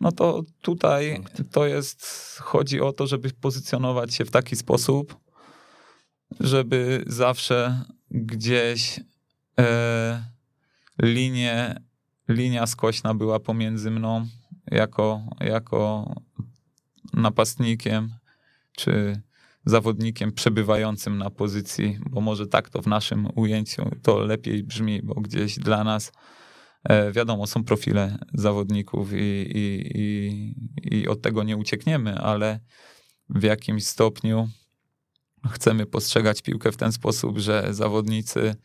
No to tutaj to jest, chodzi o to, żeby pozycjonować się w taki sposób, żeby zawsze gdzieś e, linie, linia skośna była pomiędzy mną jako, jako napastnikiem, czy zawodnikiem przebywającym na pozycji, bo może tak to w naszym ujęciu to lepiej brzmi, bo gdzieś dla nas E, Wiadomo, są profile zawodników i, i, i, i od tego nie uciekniemy, ale w jakimś stopniu chcemy postrzegać piłkę w ten sposób, że zawodnicy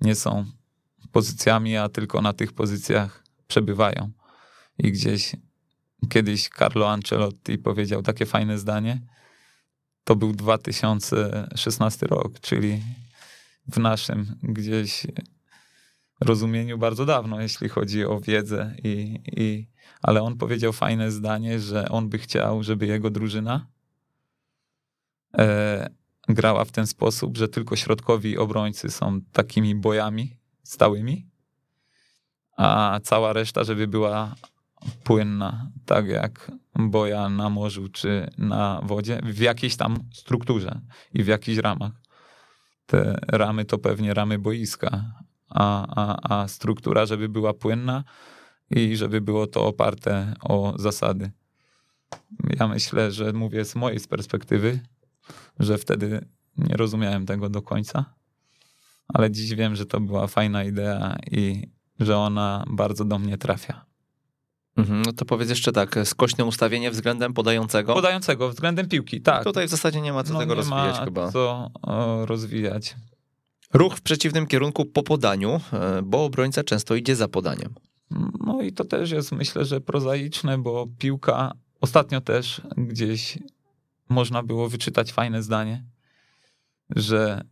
nie są pozycjami, a tylko na tych pozycjach przebywają. I gdzieś kiedyś Carlo Ancelotti powiedział takie fajne zdanie. To był 2016 rok, czyli w naszym gdzieś rozumieniu bardzo dawno, jeśli chodzi o wiedzę i, i ale on powiedział fajne zdanie, że on by chciał, żeby jego drużyna e, grała w ten sposób, że tylko środkowi obrońcy są takimi bojami stałymi, a cała reszta, żeby była płynna, tak jak boja na morzu czy na wodzie, w jakiejś tam strukturze i w jakichś ramach. Te ramy to pewnie ramy boiska, a, a, a struktura, żeby była płynna i żeby było to oparte o zasady. Ja myślę, że mówię z mojej perspektywy, że wtedy nie rozumiałem tego do końca, ale dziś wiem, że to była fajna idea i że ona bardzo do mnie trafia. Mhm, no to powiedz jeszcze tak, skośne ustawienie względem podającego. Podającego względem piłki, tak. Tutaj w zasadzie nie ma co no, tego rozwijać chyba. co rozwijać. Ruch w przeciwnym kierunku po podaniu, e, bo obrońca często idzie za podaniem. No i to też jest myślę, że prozaiczne, bo piłka ostatnio też gdzieś można było wyczytać fajne zdanie, że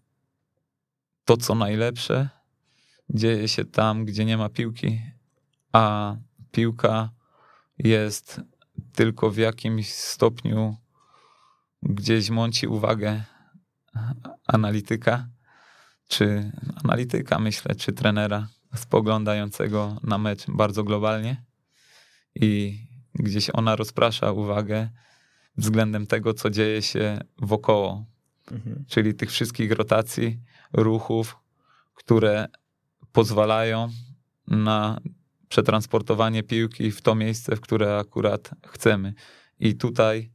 to co najlepsze dzieje się tam, gdzie nie ma piłki, a piłka jest tylko w jakimś stopniu gdzieś mąci uwagę analityka, czy analityka myślę, czy trenera spoglądającego na mecz bardzo globalnie i gdzieś ona rozprasza uwagę względem tego, co dzieje się wokoło, Mhm. czyli tych wszystkich rotacji, ruchów, które pozwalają na przetransportowanie piłki w to miejsce, w które akurat chcemy. I tutaj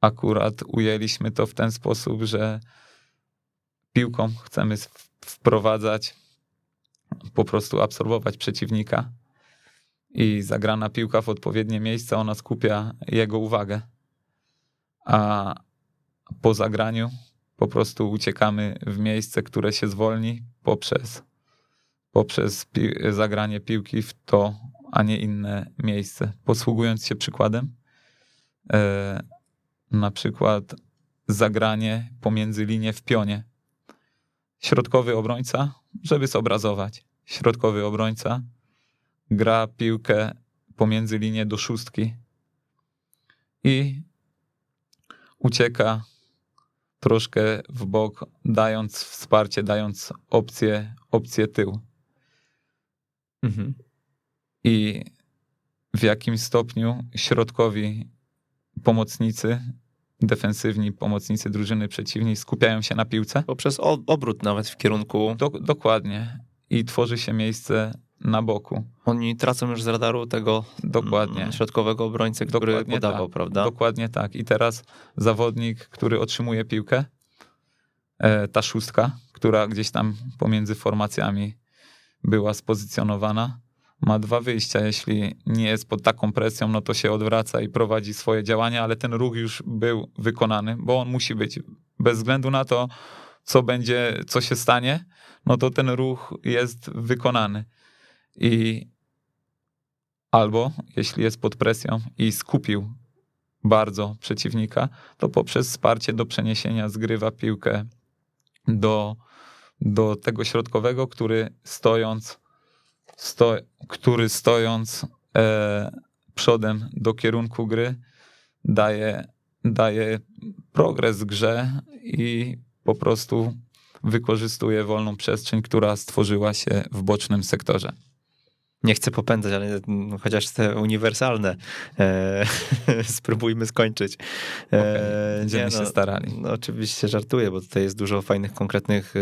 akurat ujęliśmy to w ten sposób, że piłką chcemy wprowadzać, po prostu absorbować przeciwnika i zagrana piłka w odpowiednie miejsce, ona skupia jego uwagę. A po zagraniu po prostu uciekamy w miejsce, które się zwolni poprzez, poprzez pi zagranie piłki w to, a nie inne miejsce. Posługując się przykładem, e, na przykład zagranie pomiędzy linie w pionie. Środkowy obrońca, żeby zobrazować, środkowy obrońca gra piłkę pomiędzy linię do szóstki i ucieka troszkę w bok, dając wsparcie, dając opcję, opcję tył. Mhm. I w jakim stopniu środkowi pomocnicy, defensywni pomocnicy drużyny przeciwnej skupiają się na piłce? Poprzez obrót nawet w kierunku. Do, dokładnie. I tworzy się miejsce na boku. Oni tracą już z radaru tego Dokładnie. mm, środkowego obrońcę, który Dokładnie podawał, tak. prawda? Dokładnie tak. I teraz zawodnik, który otrzymuje piłkę, e, ta szóstka, która gdzieś tam pomiędzy formacjami była spozycjonowana, ma dwa wyjścia. Jeśli nie jest pod taką presją, no to się odwraca i prowadzi swoje działania, ale ten ruch już był wykonany, bo on musi być. Bez względu na to, co będzie, co się stanie, no to ten ruch jest wykonany. I albo jeśli jest pod presją i skupił bardzo przeciwnika, to poprzez wsparcie do przeniesienia zgrywa piłkę do, do tego środkowego, który stojąc, sto, który stojąc e, przodem do kierunku gry daje, daje progres grze i po prostu wykorzystuje wolną przestrzeń, która stworzyła się w bocznym sektorze. Nie chcę popędzać, ale mm, chociaż te uniwersalne e, spróbujmy skończyć. E, Okay, będziemy nie, się no, starali. No, oczywiście żartuję, bo tutaj jest dużo fajnych, konkretnych e,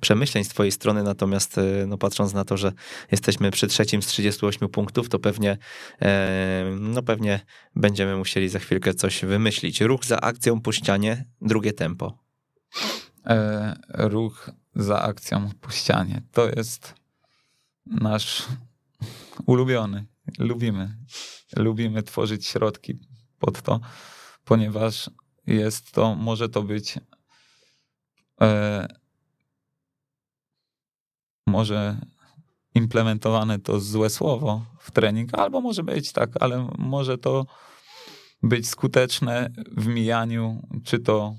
przemyśleń z twojej strony, natomiast e, no, patrząc na to, że jesteśmy przy trzecim z 38 punktów, to pewnie, e, no, pewnie będziemy musieli za chwilkę coś wymyślić. Ruch za akcją po ścianie, drugie tempo. e, ruch za akcją po ścianie. To jest nasz ulubiony. Lubimy. Lubimy tworzyć środki pod to, ponieważ jest to, może to być e, może implementowane to złe słowo w trening, albo może być tak, ale może to być skuteczne w mijaniu, czy to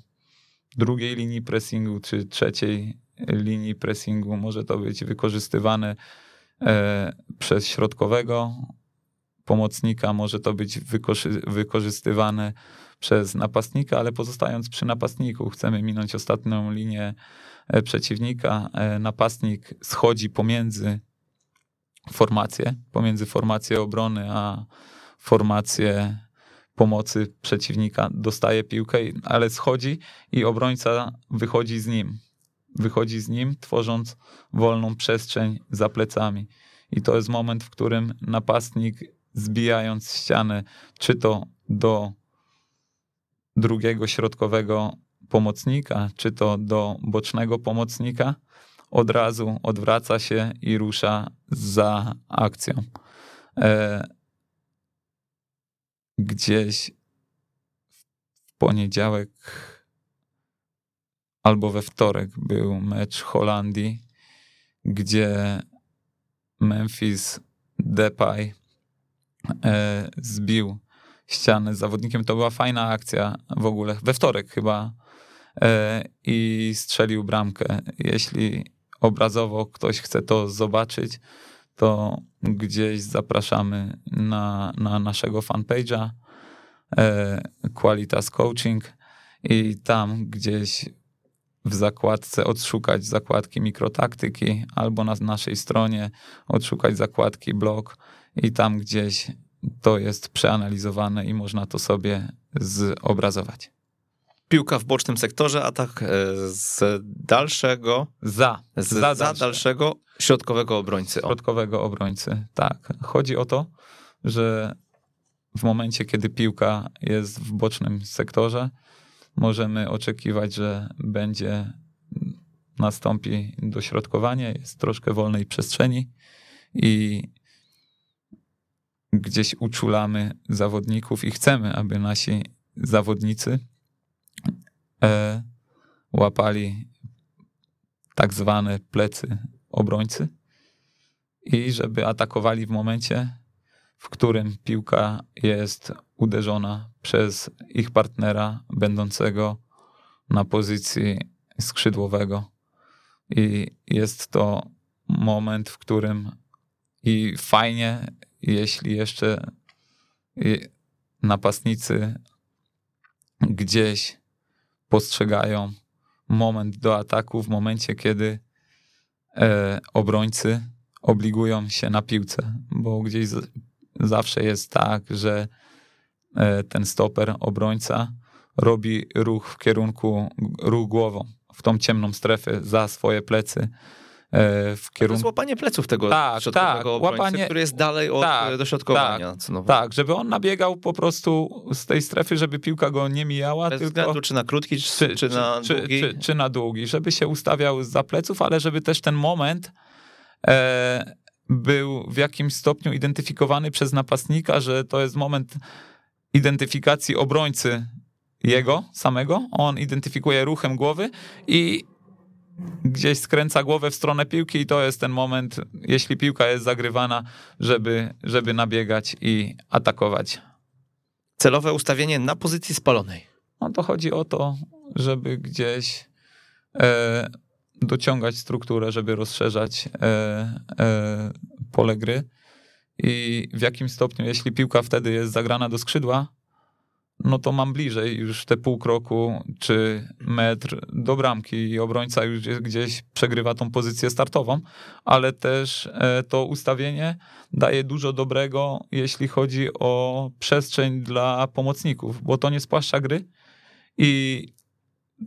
drugiej linii pressingu, czy trzeciej linii pressingu. Może to być wykorzystywane przez środkowego, pomocnika, może to być wykorzystywane przez napastnika, ale pozostając przy napastniku, chcemy minąć ostatnią linię e, przeciwnika. E, napastnik schodzi pomiędzy formacje, pomiędzy formację obrony a formację pomocy przeciwnika, dostaje piłkę, ale schodzi i obrońca wychodzi z nim. Wychodzi z nim, tworząc wolną przestrzeń za plecami. I to jest moment, w którym napastnik, zbijając ścianę, czy to do drugiego środkowego pomocnika, czy to do bocznego pomocnika, od razu odwraca się i rusza za akcją. E, gdzieś w poniedziałek albo we wtorek był mecz Holandii, gdzie Memphis Depay e, zbił ścianę z zawodnikiem. To była fajna akcja w ogóle. We wtorek chyba e, i strzelił bramkę. Jeśli obrazowo ktoś chce to zobaczyć, to gdzieś zapraszamy na, na naszego fanpage'a e, Qualitas Coaching i tam gdzieś w zakładce odszukać zakładki mikrotaktyki albo na naszej stronie odszukać zakładki blog i tam gdzieś to jest przeanalizowane i można to sobie zobrazować. Piłka w bocznym sektorze, atak e, z dalszego. Za. Z, za, za dalszego środkowego obrońcy. Środkowego obrońcy, tak. Chodzi o to, że w momencie, kiedy piłka jest w bocznym sektorze, możemy oczekiwać, że będzie nastąpi dośrodkowanie, jest troszkę wolnej przestrzeni i gdzieś uczulamy zawodników i chcemy, aby nasi zawodnicy e, łapali tak zwane plecy obrońcy i żeby atakowali w momencie, w którym piłka jest uderzona przez ich partnera będącego na pozycji skrzydłowego. I jest to moment, w którym i fajnie jeśli jeszcze napastnicy gdzieś postrzegają moment do ataku w momencie, kiedy e, obrońcy obligują się na piłce, bo gdzieś z, zawsze jest tak, że ten stoper, obrońca robi ruch w kierunku, ruch głową w tą ciemną strefę za swoje plecy E, w kierunku... To złapanie pleców tego tak, tak, łapanie... który jest dalej od tak, dośrodkowania. Tak, tak, żeby on nabiegał po prostu z tej strefy, żeby piłka go nie mijała. Bez tylko... względu czy na krótki, czy, czy, czy na czy, długi. Czy, czy, na długi, żeby się ustawiał za pleców, ale żeby też ten moment e, był w jakimś stopniu identyfikowany przez napastnika, że to jest moment identyfikacji obrońcy jego samego. On identyfikuje ruchem głowy i gdzieś skręca głowę w stronę piłki i to jest ten moment, jeśli piłka jest zagrywana, żeby, żeby nabiegać i atakować. Celowe ustawienie na pozycji spalonej. No to chodzi o to, żeby gdzieś e, dociągać strukturę, żeby rozszerzać e, e, pole gry i w jakim stopniu, jeśli piłka wtedy jest zagrana do skrzydła, no to mam bliżej już te pół kroku czy metr do bramki i obrońca już gdzieś przegrywa tą pozycję startową, ale też e, to ustawienie daje dużo dobrego, jeśli chodzi o przestrzeń dla pomocników, bo to nie spłaszcza gry i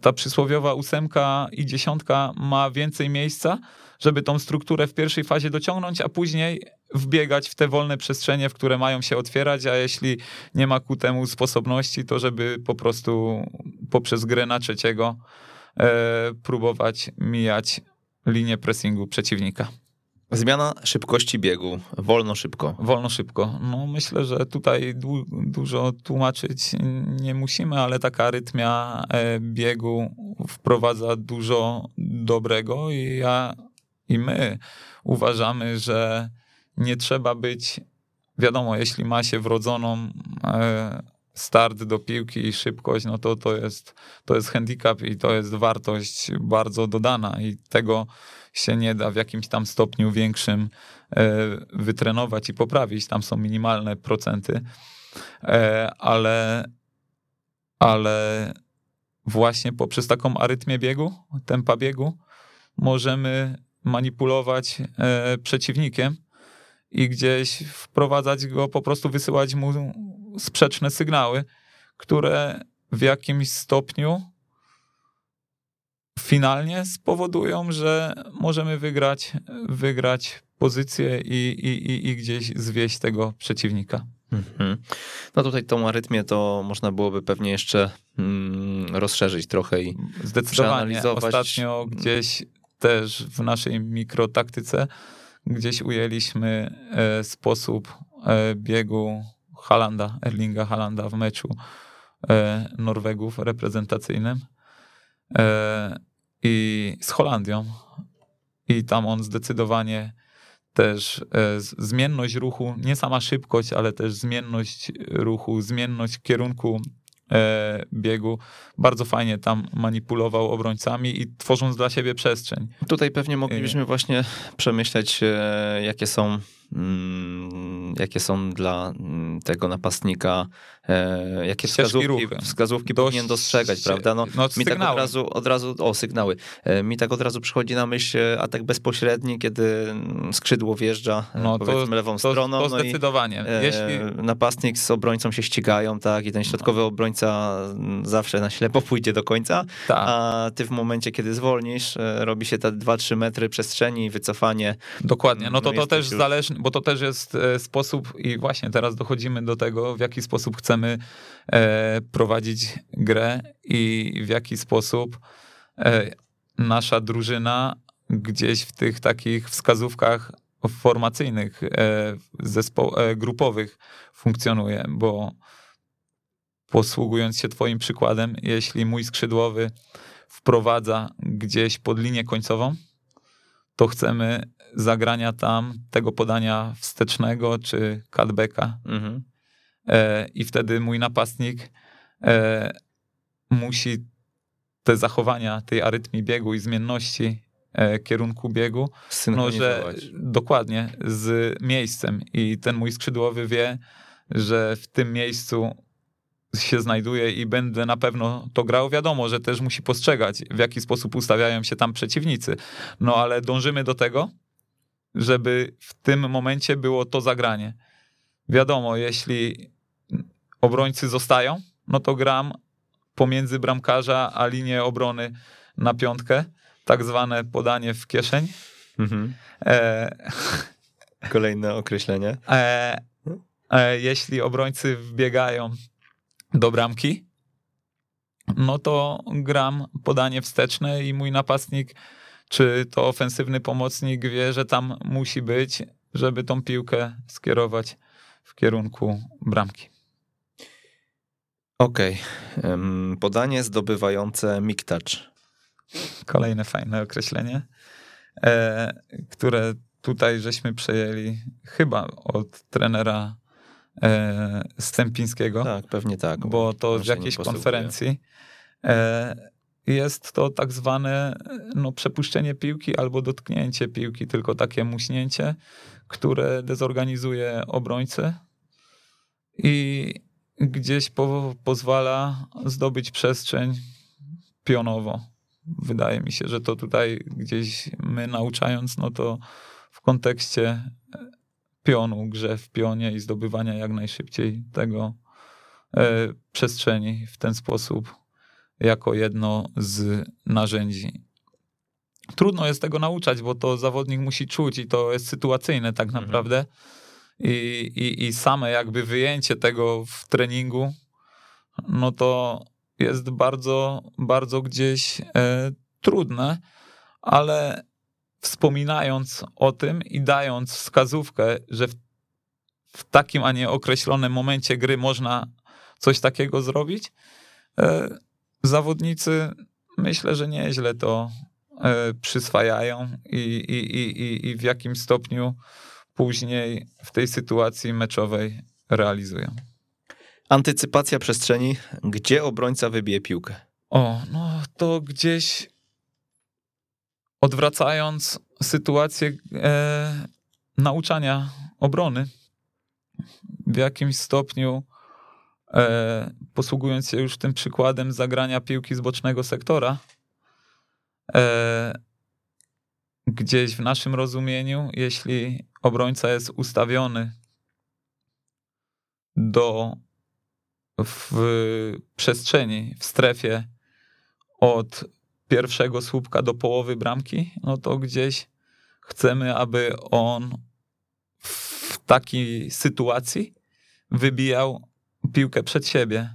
ta przysłowiowa ósemka i dziesiątka ma więcej miejsca, żeby tą strukturę w pierwszej fazie dociągnąć, a później wbiegać w te wolne przestrzenie, w które mają się otwierać, a jeśli nie ma ku temu sposobności, to żeby po prostu poprzez grę na trzeciego e, próbować mijać linię pressingu przeciwnika. Zmiana szybkości biegu, wolno szybko. Wolno szybko. No myślę, że tutaj du dużo tłumaczyć nie musimy, ale taka rytmia e, biegu wprowadza dużo dobrego i ja i my uważamy, że nie trzeba być, wiadomo, jeśli ma się wrodzoną e, start do piłki i szybkość, no to to jest, to jest handicap i to jest wartość bardzo dodana i tego się nie da w jakimś tam stopniu większym e, wytrenować i poprawić. Tam są minimalne procenty, e, ale, ale właśnie poprzez taką arytmię biegu, tempa biegu, możemy manipulować e, przeciwnikiem i gdzieś wprowadzać go, po prostu wysyłać mu sprzeczne sygnały, które w jakimś stopniu finalnie spowodują, że możemy wygrać, wygrać pozycję i, i, i, gdzieś zwieść tego przeciwnika. Mhm. No tutaj tą arytmię to można byłoby pewnie jeszcze mm, rozszerzyć trochę i Zdecydowanie. Ostatnio gdzieś też w naszej mikrotaktyce gdzieś ujęliśmy e, sposób e, biegu Halanda, Erlinga Halanda w meczu e, Norwegów reprezentacyjnym i z Holandią. I tam on zdecydowanie też zmienność ruchu, nie sama szybkość, ale też zmienność ruchu, zmienność kierunku biegu. Bardzo fajnie tam manipulował obrońcami i tworząc dla siebie przestrzeń. Tutaj pewnie moglibyśmy e, właśnie przemyśleć, e, jakie są jakie są dla mm, tego napastnika, e, jakie wskazówki, wskazówki Dość powinien dostrzegać, prawda? No, no mi tak od razu, od razu, o sygnały, e, mi tak od razu przychodzi na myśl atak bezpośredni, kiedy mm, skrzydło wjeżdża e, no, powiedzmy to, lewą to, stroną. To zdecydowanie. No Jeśli... Napastnik z obrońcą się ścigają, tak, i ten środkowy no. obrońca zawsze na ślepo pójdzie do końca, tak. a ty w momencie, kiedy zwolnisz, robi się te 2-3 metry przestrzeni, wycofanie. Dokładnie, no to no to też zależy, bo to też jest e, sposób i właśnie teraz dochodzimy do tego, w jaki sposób chcemy e, prowadzić grę i w jaki sposób e, nasza drużyna gdzieś w tych takich wskazówkach formacyjnych, grupowych funkcjonuje, bo posługując się twoim przykładem, jeśli mój skrzydłowy wprowadza gdzieś pod linię końcową, to chcemy zagrania tam tego podania wstecznego czy cutbacka. Mhm. E, I wtedy mój napastnik e, musi te zachowania tej arytmii biegu i zmienności e, kierunku biegu, no, że dokładnie z miejscem. I ten mój skrzydłowy wie, że w tym miejscu się znajduje i będę na pewno to grał. Wiadomo, że też musi postrzegać, w jaki sposób ustawiają się tam przeciwnicy. No ale dążymy do tego, żeby w tym momencie było to zagranie. Wiadomo, jeśli obrońcy zostają, no to gram pomiędzy bramkarza a linię obrony na piątkę, tak zwane podanie w kieszeń. Mhm. E... Kolejne określenie. E... E... Jeśli obrońcy wbiegają do bramki, no to gram podanie wsteczne i mój napastnik czy to ofensywny pomocnik wie, że tam musi być, żeby tą piłkę skierować w kierunku bramki. Okej. Okay. Podanie zdobywające miktacz. Kolejne fajne określenie, e, które tutaj żeśmy przejęli chyba od trenera e, Stępińskiego. Tak, pewnie tak. Bo to z jakiejś konferencji. E, jest to tak zwane no, przepuszczenie piłki albo dotknięcie piłki, tylko takie muśnięcie, które dezorganizuje obrońcę i gdzieś po, pozwala zdobyć przestrzeń pionowo. Wydaje mi się, że to tutaj gdzieś my nauczając, no to w kontekście pionu, grze w pionie i zdobywania jak najszybciej tego e, przestrzeni w ten sposób jako jedno z narzędzi. Trudno jest tego nauczać, bo to zawodnik musi czuć i to jest sytuacyjne tak mhm. naprawdę. I, i, I same jakby wyjęcie tego w treningu, no to jest bardzo, bardzo gdzieś e, trudne, ale wspominając o tym i dając wskazówkę, że w, w takim, a nie określonym momencie gry można coś takiego zrobić, e, zawodnicy myślę, że nieźle to e, przyswajają i, i, i, i w jakim stopniu później w tej sytuacji meczowej realizują. Antycypacja przestrzeni, gdzie obrońca wybije piłkę? O, no to gdzieś odwracając sytuację e, nauczania obrony, w jakimś stopniu e, posługując się już tym przykładem zagrania piłki z bocznego sektora, e, gdzieś w naszym rozumieniu, jeśli obrońca jest ustawiony do w przestrzeni, w strefie od pierwszego słupka do połowy bramki, no to gdzieś chcemy, aby on w takiej sytuacji wybijał piłkę przed siebie,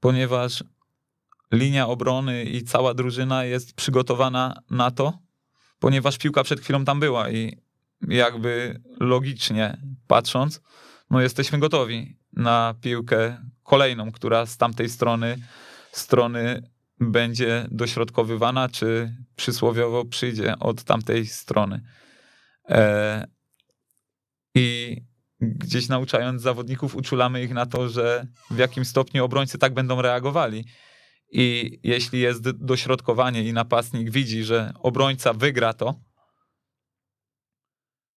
ponieważ linia obrony i cała drużyna jest przygotowana na to, ponieważ piłka przed chwilą tam była i jakby logicznie patrząc, no jesteśmy gotowi na piłkę kolejną, która z tamtej strony strony będzie dośrodkowywana, czy przysłowiowo przyjdzie od tamtej strony. E, I gdzieś nauczając zawodników, uczulamy ich na to, że w jakim stopniu obrońcy tak będą reagowali. I jeśli jest dośrodkowanie i napastnik widzi, że obrońca wygra to,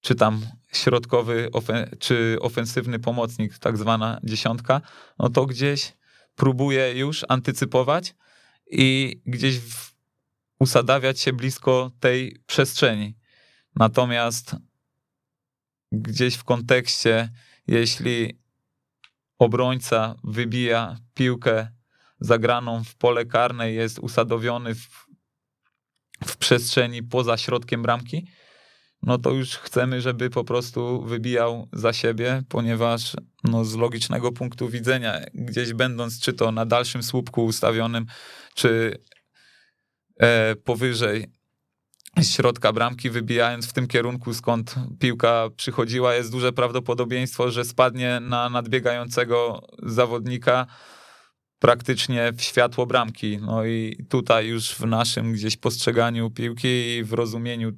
czy tam środkowy, czy ofensywny pomocnik, tak zwana dziesiątka, no to gdzieś próbuje już antycypować i gdzieś w, usadawiać się blisko tej przestrzeni. Natomiast gdzieś w kontekście, jeśli obrońca wybija piłkę zagraną w pole karne, jest usadowiony w, w przestrzeni poza środkiem bramki, no to już chcemy, żeby po prostu wybijał za siebie, ponieważ no, z logicznego punktu widzenia, gdzieś będąc, czy to na dalszym słupku ustawionym, czy e, powyżej środka bramki, wybijając w tym kierunku, skąd piłka przychodziła, jest duże prawdopodobieństwo, że spadnie na nadbiegającego zawodnika praktycznie w światło bramki. No i tutaj już w naszym gdzieś postrzeganiu piłki i w rozumieniu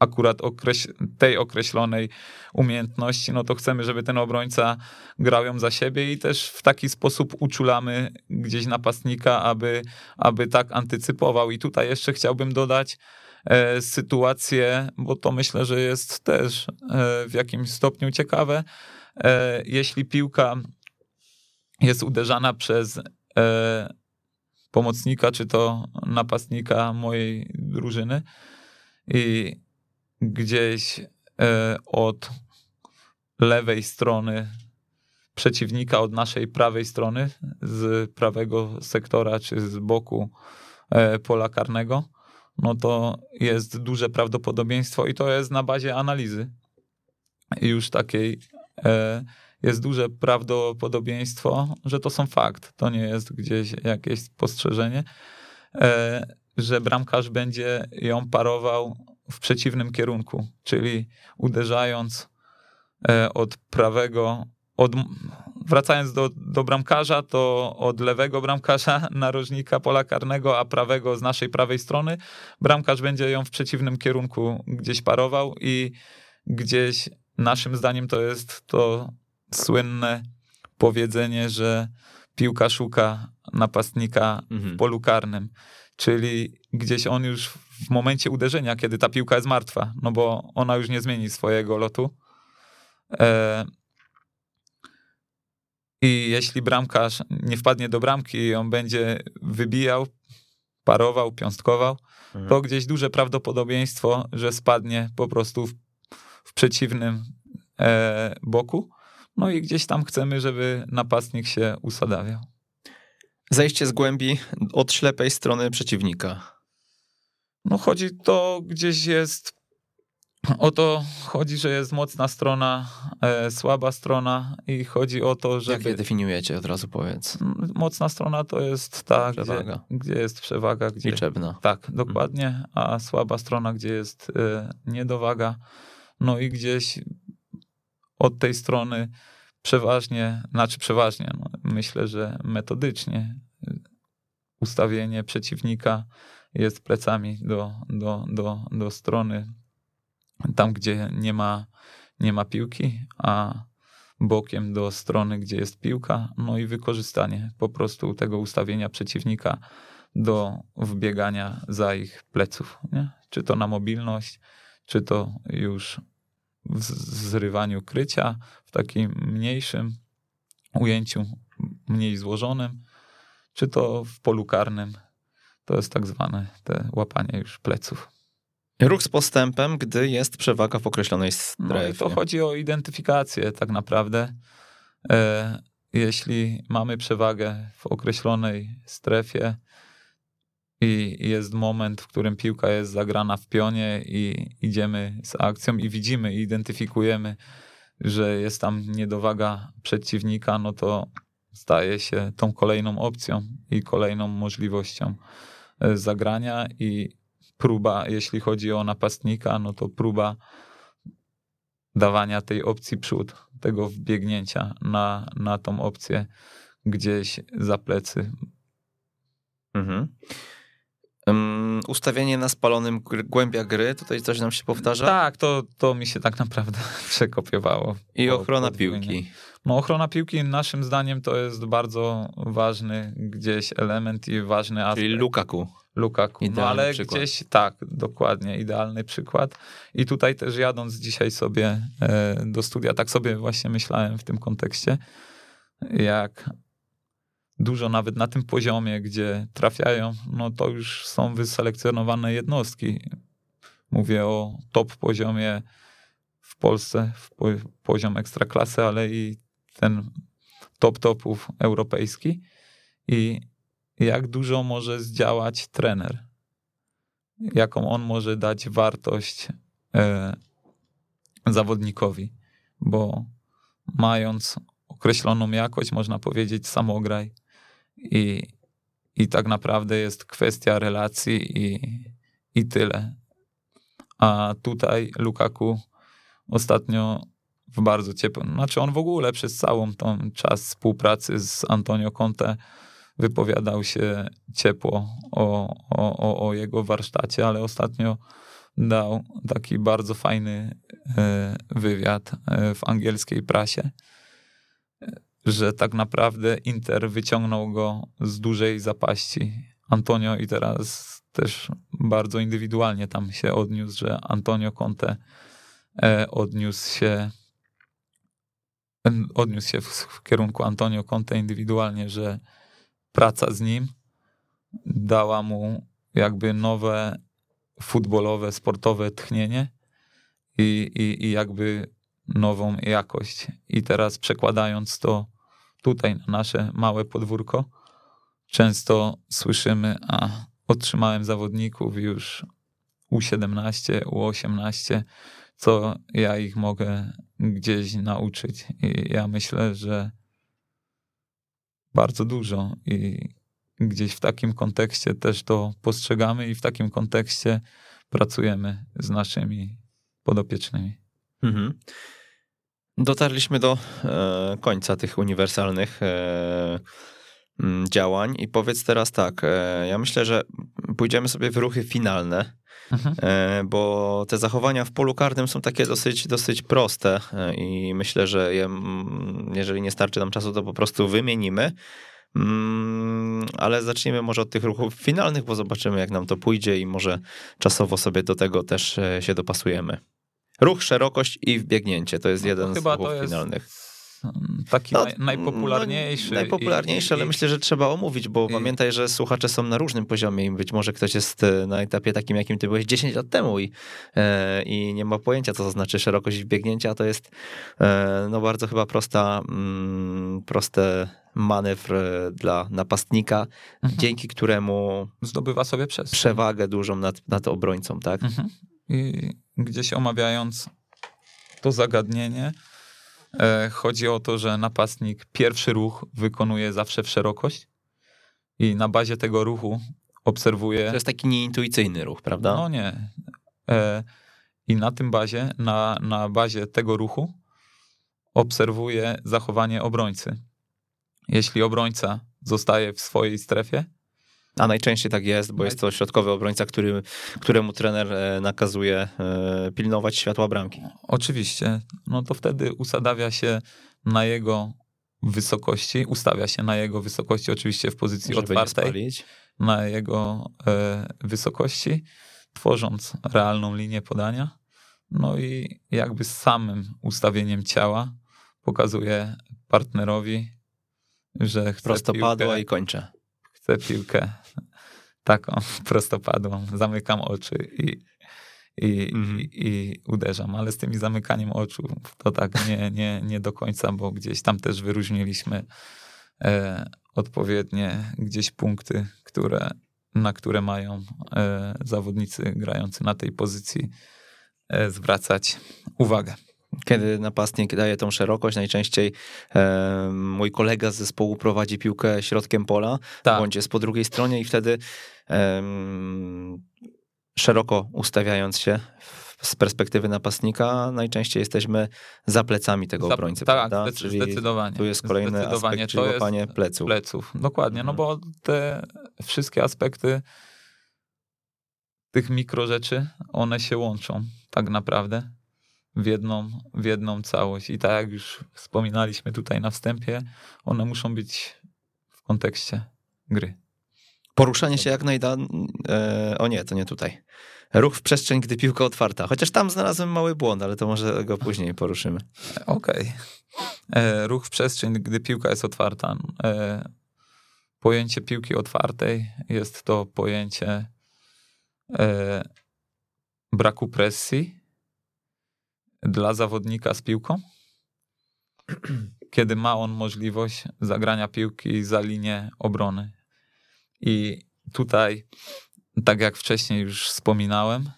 akurat okreś- tej określonej umiejętności, no to chcemy, żeby ten obrońca grał ją za siebie i też w taki sposób uczulamy gdzieś napastnika, aby, aby tak antycypował. I tutaj jeszcze chciałbym dodać e, sytuację, bo to myślę, że jest też e, w jakimś stopniu ciekawe. E, jeśli piłka jest uderzana przez e, pomocnika, czy to napastnika mojej drużyny i gdzieś e, od lewej strony przeciwnika, od naszej prawej strony, z prawego sektora czy z boku e, pola karnego, no to jest duże prawdopodobieństwo i to jest na bazie analizy. Już takiej e, jest duże prawdopodobieństwo, że to są fakt, to nie jest gdzieś jakieś spostrzeżenie, że bramkarz będzie ją parował w przeciwnym kierunku, czyli uderzając e, od prawego, od, wracając do, do bramkarza, to od lewego bramkarza, narożnika pola karnego, a prawego z naszej prawej strony, bramkarz będzie ją w przeciwnym kierunku gdzieś parował i gdzieś naszym zdaniem to jest to słynne powiedzenie, że piłka szuka napastnika mhm. w polu karnym, czyli gdzieś on już w momencie uderzenia, kiedy ta piłka jest martwa, no bo ona już nie zmieni swojego lotu. E, I jeśli bramkarz nie wpadnie do bramki i on będzie wybijał, parował, piąstkował, mhm. to gdzieś duże prawdopodobieństwo, że spadnie po prostu w, w przeciwnym e, boku. No i gdzieś tam chcemy, żeby napastnik się usadawiał. Zejście z głębi od ślepej strony przeciwnika. No chodzi to gdzieś jest o to chodzi, że jest mocna strona, e, słaba strona i chodzi o to, że... Jak je definiujecie, od razu powiedz. Mocna strona to jest ta, gdzie, gdzie, jest przewaga. Gdzie, Liczebna. Tak, mhm. dokładnie, a słaba strona, gdzie jest e, niedowaga. No i gdzieś od tej strony przeważnie, znaczy przeważnie, no, myślę, że metodycznie ustawienie przeciwnika jest plecami do, do, do, do strony tam, gdzie nie ma, nie ma piłki, a bokiem do strony, gdzie jest piłka, no i wykorzystanie po prostu tego ustawienia przeciwnika do wbiegania za ich pleców. Nie? Czy to na mobilność, czy to już w zrywaniu krycia, w takim mniejszym ujęciu, mniej złożonym, czy to w polu karnym. To jest tak zwane te łapanie już pleców. Ruch z postępem, gdy jest przewaga w określonej strefie. No i to chodzi o identyfikację tak naprawdę. E, jeśli mamy przewagę w określonej strefie i jest moment, w którym piłka jest zagrana w pionie i idziemy z akcją i widzimy i identyfikujemy, że jest tam niedowaga przeciwnika, no to staje się tą kolejną opcją i kolejną możliwością e, zagrania i próba, jeśli chodzi o napastnika, no to próba dawania tej opcji przód, tego wbiegnięcia na, na tą opcję gdzieś za plecy. Mhm. Um, ustawienie na spalonym głębia gry, tutaj coś nam się powtarza? Tak, to, to mi się tak naprawdę przekopiowało. I po, ochrona piłki. No ochrona piłki naszym zdaniem to jest bardzo ważny gdzieś element i ważny aspekt. Czyli Lukaku. Lukaku. no ale przykład. gdzieś tak, dokładnie, idealny przykład. I tutaj też jadąc dzisiaj sobie e, do studia, tak sobie właśnie myślałem w tym kontekście, jak dużo nawet na tym poziomie, gdzie trafiają, no to już są wyselekcjonowane jednostki. Mówię o top poziomie w Polsce, w poziom ekstraklasy, ale i ten top topów europejski. I jak dużo może zdziałać trener, jaką on może dać wartość e, zawodnikowi, bo mając określoną jakość, można powiedzieć, samograj i, i tak naprawdę jest kwestia relacji i, i tyle. A tutaj Lukaku ostatnio w bardzo ciepłym, znaczy on w ogóle przez całą tą czas współpracy z Antonio Conte wypowiadał się ciepło o, o, o jego warsztacie, ale ostatnio dał taki bardzo fajny e, wywiad e, w angielskiej prasie, że tak naprawdę Inter wyciągnął go z dużej zapaści. Antonio i teraz też bardzo indywidualnie tam się odniósł, że Antonio Conte e, odniósł się odniósł się w, w kierunku Antonio Conte indywidualnie, że praca z nim dała mu jakby nowe futbolowe, sportowe tchnienie i, i, i jakby nową jakość. I teraz przekładając to tutaj na nasze małe podwórko, często słyszymy, a otrzymałem zawodników już U17, U18, co ja ich mogę gdzieś nauczyć. I ja myślę, że bardzo dużo i gdzieś w takim kontekście też to postrzegamy i w takim kontekście pracujemy z naszymi podopiecznymi. Mhm. Dotarliśmy do e, końca tych uniwersalnych e, działań i powiedz teraz tak, e, ja myślę, że pójdziemy sobie w ruchy finalne, mhm. E, bo te zachowania w polu karnym są takie dosyć, dosyć proste e, i myślę, że je, jeżeli nie starczy nam czasu, to po prostu wymienimy. Mm, ale zacznijmy może od tych ruchów finalnych, bo zobaczymy, jak nam to pójdzie i może czasowo sobie do tego też się dopasujemy. Ruch, szerokość i wbiegnięcie to jest no to jeden z ruchów finalnych taki no, najpopularniejszy. No, najpopularniejszy, i, ale i, myślę, że trzeba omówić, bo i, pamiętaj, że słuchacze są na różnym poziomie i być może ktoś jest e, na etapie takim, jakim ty byłeś 10 lat temu i, e, i nie ma pojęcia, co to znaczy szerokość wbiegnięcia. To jest e, no bardzo chyba prosta, mm, proste manewr dla napastnika, mhm. dzięki któremu zdobywa sobie przewagę dużą nad, nad obrońcą, tak? Mhm. I gdzieś omawiając to zagadnienie, chodzi o to, że napastnik pierwszy ruch wykonuje zawsze w szerokość i na bazie tego ruchu obserwuje. To jest taki nieintuicyjny ruch, prawda? No nie. E, I na tym bazie, na, na bazie tego ruchu obserwuje zachowanie obrońcy. Jeśli obrońca zostaje w swojej strefie, A najczęściej tak jest, bo jest to środkowy obrońca, który, któremu trener e, nakazuje e, pilnować światła bramki. Oczywiście. No to wtedy usadawia się na jego wysokości, ustawia się na jego wysokości, oczywiście w pozycji Żeby otwartej, na jego e, wysokości, tworząc realną linię podania. No i jakby z samym ustawieniem ciała pokazuje partnerowi, że chce Prostopadła piłkę, i kończę. Chcę piłkę taką prostopadłą, zamykam oczy i, i, Mhm. i, i uderzam, ale z tymi zamykaniem oczu to tak nie, nie, nie do końca, bo gdzieś tam też wyróżniliśmy e, odpowiednie gdzieś punkty, które, na które mają e, zawodnicy grający na tej pozycji e, zwracać uwagę. Kiedy napastnik daje tą szerokość, najczęściej e, mój kolega z zespołu prowadzi piłkę środkiem pola, Tak, bądź jest po drugiej stronie i wtedy em, szeroko ustawiając się z perspektywy napastnika, najczęściej jesteśmy za plecami tego Za- obrońcy, tak, prawda? zdecy- Czyli zdecydowanie. tu jest kolejny Zdecydowanie aspekt, czyli łapanie pleców. pleców. Dokładnie, no Mhm. bo te wszystkie aspekty tych mikro rzeczy, one się łączą tak naprawdę w jedną, w jedną całość. I tak jak już wspominaliśmy tutaj na wstępie, one muszą być w kontekście gry. Poruszanie się jak najda... E, o nie, to nie tutaj. Ruch w przestrzeń, gdy piłka otwarta. Chociaż tam znalazłem mały błąd, ale to może go później poruszymy. Okej. E, Ruch w przestrzeń, gdy piłka jest otwarta. E, Pojęcie piłki otwartej jest to pojęcie e, braku presji dla zawodnika z piłką, kiedy ma on możliwość zagrania piłki za linię obrony. I tutaj, tak jak wcześniej już wspominałem,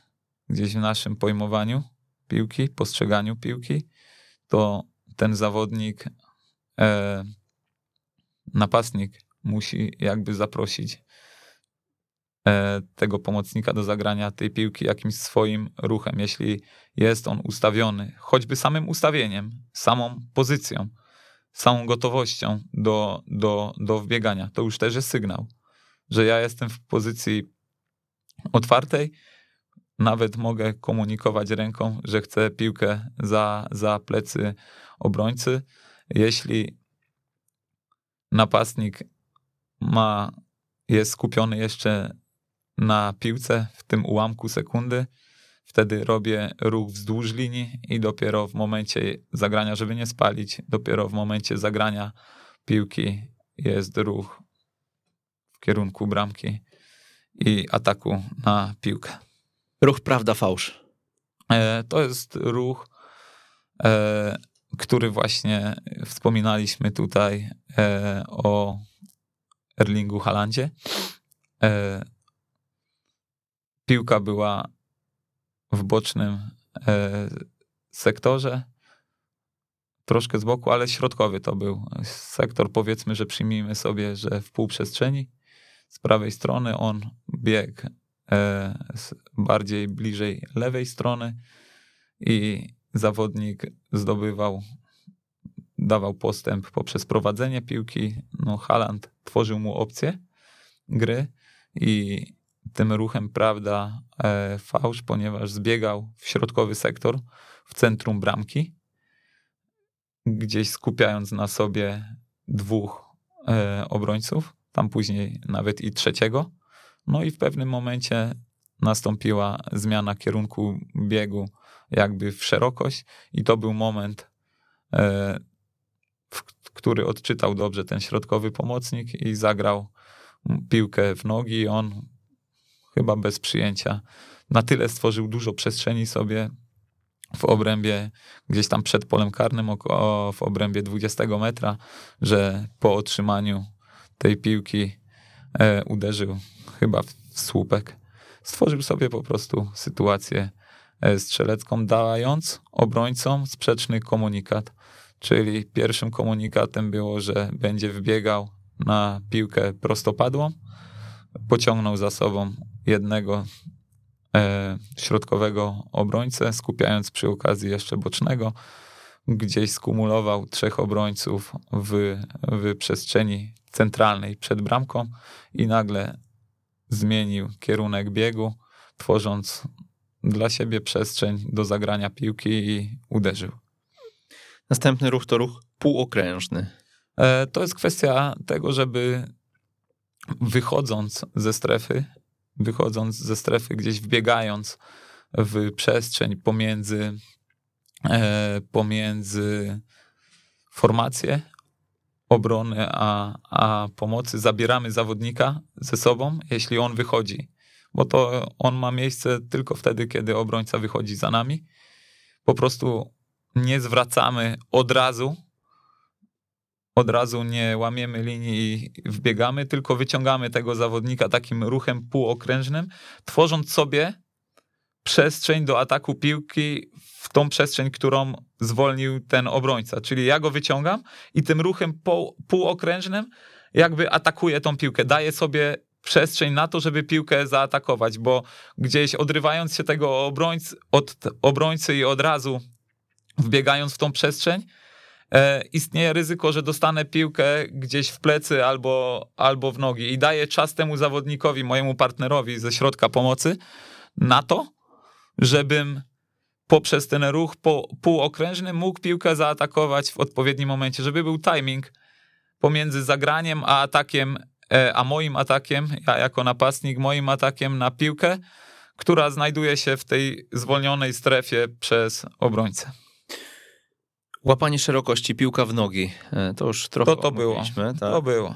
gdzieś w naszym pojmowaniu piłki, postrzeganiu piłki, to ten zawodnik, e, napastnik musi jakby zaprosić tego pomocnika do zagrania tej piłki jakimś swoim ruchem. Jeśli jest on ustawiony, choćby samym ustawieniem, samą pozycją, samą gotowością do, do, do wbiegania, to już też jest sygnał, że ja jestem w pozycji otwartej, nawet mogę komunikować ręką, że chcę piłkę za, za plecy obrońcy. Jeśli napastnik ma, jest skupiony jeszcze na piłce w tym ułamku sekundy, wtedy robię ruch wzdłuż linii i dopiero w momencie zagrania, żeby nie spalić, dopiero w momencie zagrania piłki jest ruch w kierunku bramki i ataku na piłkę. Ruch prawda, fałsz. E, To jest ruch, e, który właśnie wspominaliśmy tutaj e, o Erlingu Halandzie. Piłka była w bocznym e, sektorze, troszkę z boku, ale środkowy to był sektor. Powiedzmy, że przyjmijmy sobie, że w półprzestrzeni z prawej strony on biegł e, bardziej bliżej lewej strony i zawodnik zdobywał, dawał postęp poprzez prowadzenie piłki. No, Haaland tworzył mu opcję gry i tym ruchem prawda e, fałsz, ponieważ zbiegał w środkowy sektor, w centrum bramki, gdzieś skupiając na sobie dwóch e, obrońców, tam później nawet i trzeciego. No i w pewnym momencie nastąpiła zmiana kierunku biegu jakby w szerokość i to był moment, e, który odczytał dobrze ten środkowy pomocnik i zagrał piłkę w nogi on chyba bez przyjęcia na tyle stworzył dużo przestrzeni sobie w obrębie gdzieś tam przed polem karnym około, w obrębie 20 metra, że po otrzymaniu tej piłki e, uderzył chyba w słupek. Stworzył sobie po prostu sytuację e, strzelecką, dając obrońcom sprzeczny komunikat. Czyli pierwszym komunikatem było, że będzie wbiegał na piłkę prostopadłą, pociągnął za sobą jednego e, środkowego obrońcę, skupiając przy okazji jeszcze bocznego. Gdzieś skumulował trzech obrońców w, w przestrzeni centralnej przed bramką i nagle zmienił kierunek biegu, tworząc dla siebie przestrzeń do zagrania piłki i uderzył. Następny ruch to ruch półokrężny. E, to jest kwestia tego, żeby wychodząc ze strefy, wychodząc ze strefy, gdzieś wbiegając w przestrzeń pomiędzy, e, pomiędzy formację obrony a, a pomocy, zabieramy zawodnika ze sobą, jeśli on wychodzi, bo to on ma miejsce tylko wtedy, kiedy obrońca wychodzi za nami. Po prostu nie zwracamy od razu, od razu nie łamiemy linii i wbiegamy, tylko wyciągamy tego zawodnika takim ruchem półokrężnym, tworząc sobie przestrzeń do ataku piłki w tą przestrzeń, którą zwolnił ten obrońca. Czyli ja go wyciągam i tym ruchem pół, półokrężnym jakby atakuję tą piłkę, daję sobie przestrzeń na to, żeby piłkę zaatakować, bo gdzieś odrywając się tego obrońcy, od obrońcy i od razu wbiegając w tą przestrzeń, istnieje ryzyko, że dostanę piłkę gdzieś w plecy albo, albo w nogi i daję czas temu zawodnikowi, mojemu partnerowi ze środka pomocy na to, żebym poprzez ten ruch po, półokrężny mógł piłkę zaatakować w odpowiednim momencie, żeby był timing pomiędzy zagraniem a atakiem, e, a moim atakiem, ja jako napastnik, moim atakiem na piłkę, która znajduje się w tej zwolnionej strefie przez obrońcę. Łapanie szerokości, piłka w nogi. E, to już trochę to, to było. Tak? To było.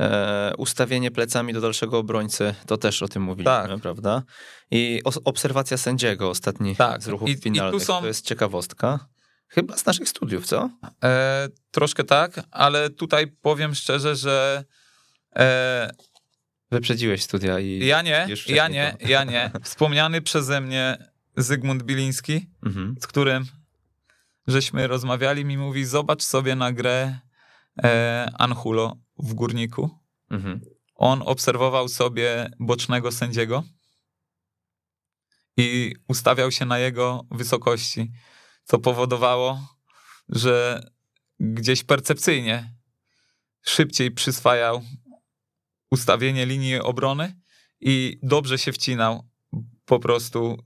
E, ustawienie plecami do dalszego obrońcy, to też o tym mówiliśmy, Tak. prawda? I obserwacja sędziego ostatnich Tak. z ruchów I- i tu finalnych, są- to jest ciekawostka. Chyba z naszych studiów, co? E, troszkę tak, ale tutaj powiem szczerze, że e, Wyprzedziłeś studia i... ja nie, ja nie, to. ja nie. Wspomniany przeze mnie Zygmunt Biliński, Mhm. z którym żeśmy rozmawiali, mi mówi, zobacz sobie na grę e, Anhulo w Górniku. Mhm. On obserwował sobie bocznego sędziego i ustawiał się na jego wysokości, co powodowało, że gdzieś percepcyjnie szybciej przyswajał ustawienie linii obrony i dobrze się wcinał po prostu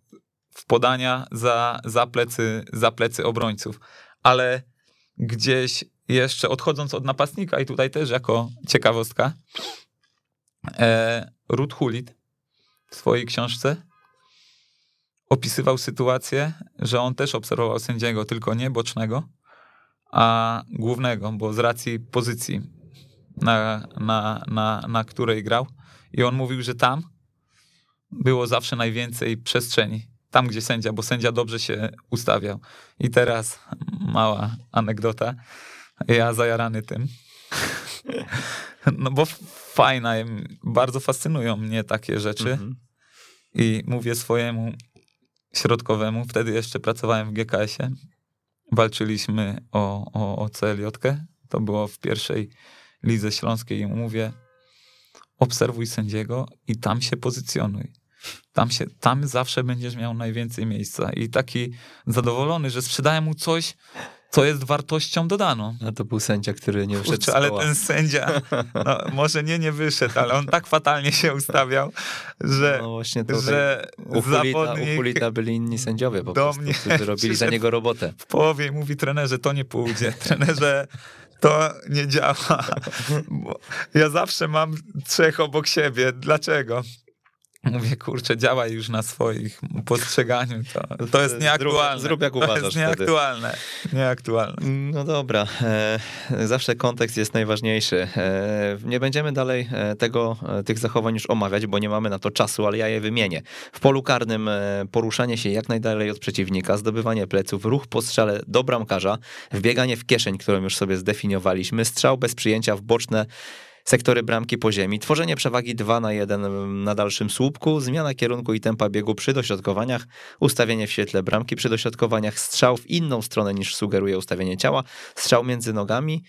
w podania za, za, plecy, za plecy obrońców. Ale gdzieś jeszcze odchodząc od napastnika i tutaj też jako ciekawostka, e, Ruth Hulit w swojej książce opisywał sytuację, że on też obserwował sędziego, tylko nie bocznego, a głównego, bo z racji pozycji, na, na, na, na której grał. I on mówił, że tam było zawsze najwięcej przestrzeni. Tam, gdzie sędzia, bo sędzia dobrze się ustawiał. I teraz mała anegdota. Ja zajarany tym. No bo fajna, bardzo fascynują mnie takie rzeczy. Mhm. I mówię swojemu środkowemu, wtedy jeszcze pracowałem w GKS-ie, walczyliśmy o, o, o CLJ-kę, to było w pierwszej lidze śląskiej i mówię, obserwuj sędziego i tam się pozycjonuj. Tam, się, tam zawsze będziesz miał najwięcej miejsca. I taki zadowolony, że sprzedałem mu coś, co jest wartością dodaną. A to był sędzia, który nie wyszedł Kurczę, ale ten sędzia, no, może nie, nie wyszedł, ale on tak fatalnie się ustawiał, że, No właśnie to że U Hulita, u zawodnik Hulita byli inni sędziowie po do prostu, mnie którzy robili za niego robotę. w połowie mówi trenerze, to nie pójdzie. Trenerze, to nie działa. Ja zawsze mam trzech obok siebie. Dlaczego? Mówię, kurczę, działaj już na swoich postrzeganiu. To, to jest nieaktualne. zrób jak to uważasz jest wtedy. nieaktualne. Nieaktualne. No dobra, e, zawsze kontekst jest najważniejszy. E, nie będziemy dalej e, tego, tych zachowań już omawiać, bo nie mamy na to czasu, ale ja je wymienię. W polu karnym poruszanie się jak najdalej od przeciwnika, zdobywanie pleców, ruch po strzale do bramkarza, wbieganie w kieszeń, którą już sobie zdefiniowaliśmy, strzał bez przyjęcia w boczne sektory bramki po ziemi, tworzenie przewagi 2 na 1 na dalszym słupku, zmiana kierunku i tempa biegu przy dośrodkowaniach, ustawienie w świetle bramki przy dośrodkowaniach, strzał w inną stronę niż sugeruje ustawienie ciała, strzał między nogami,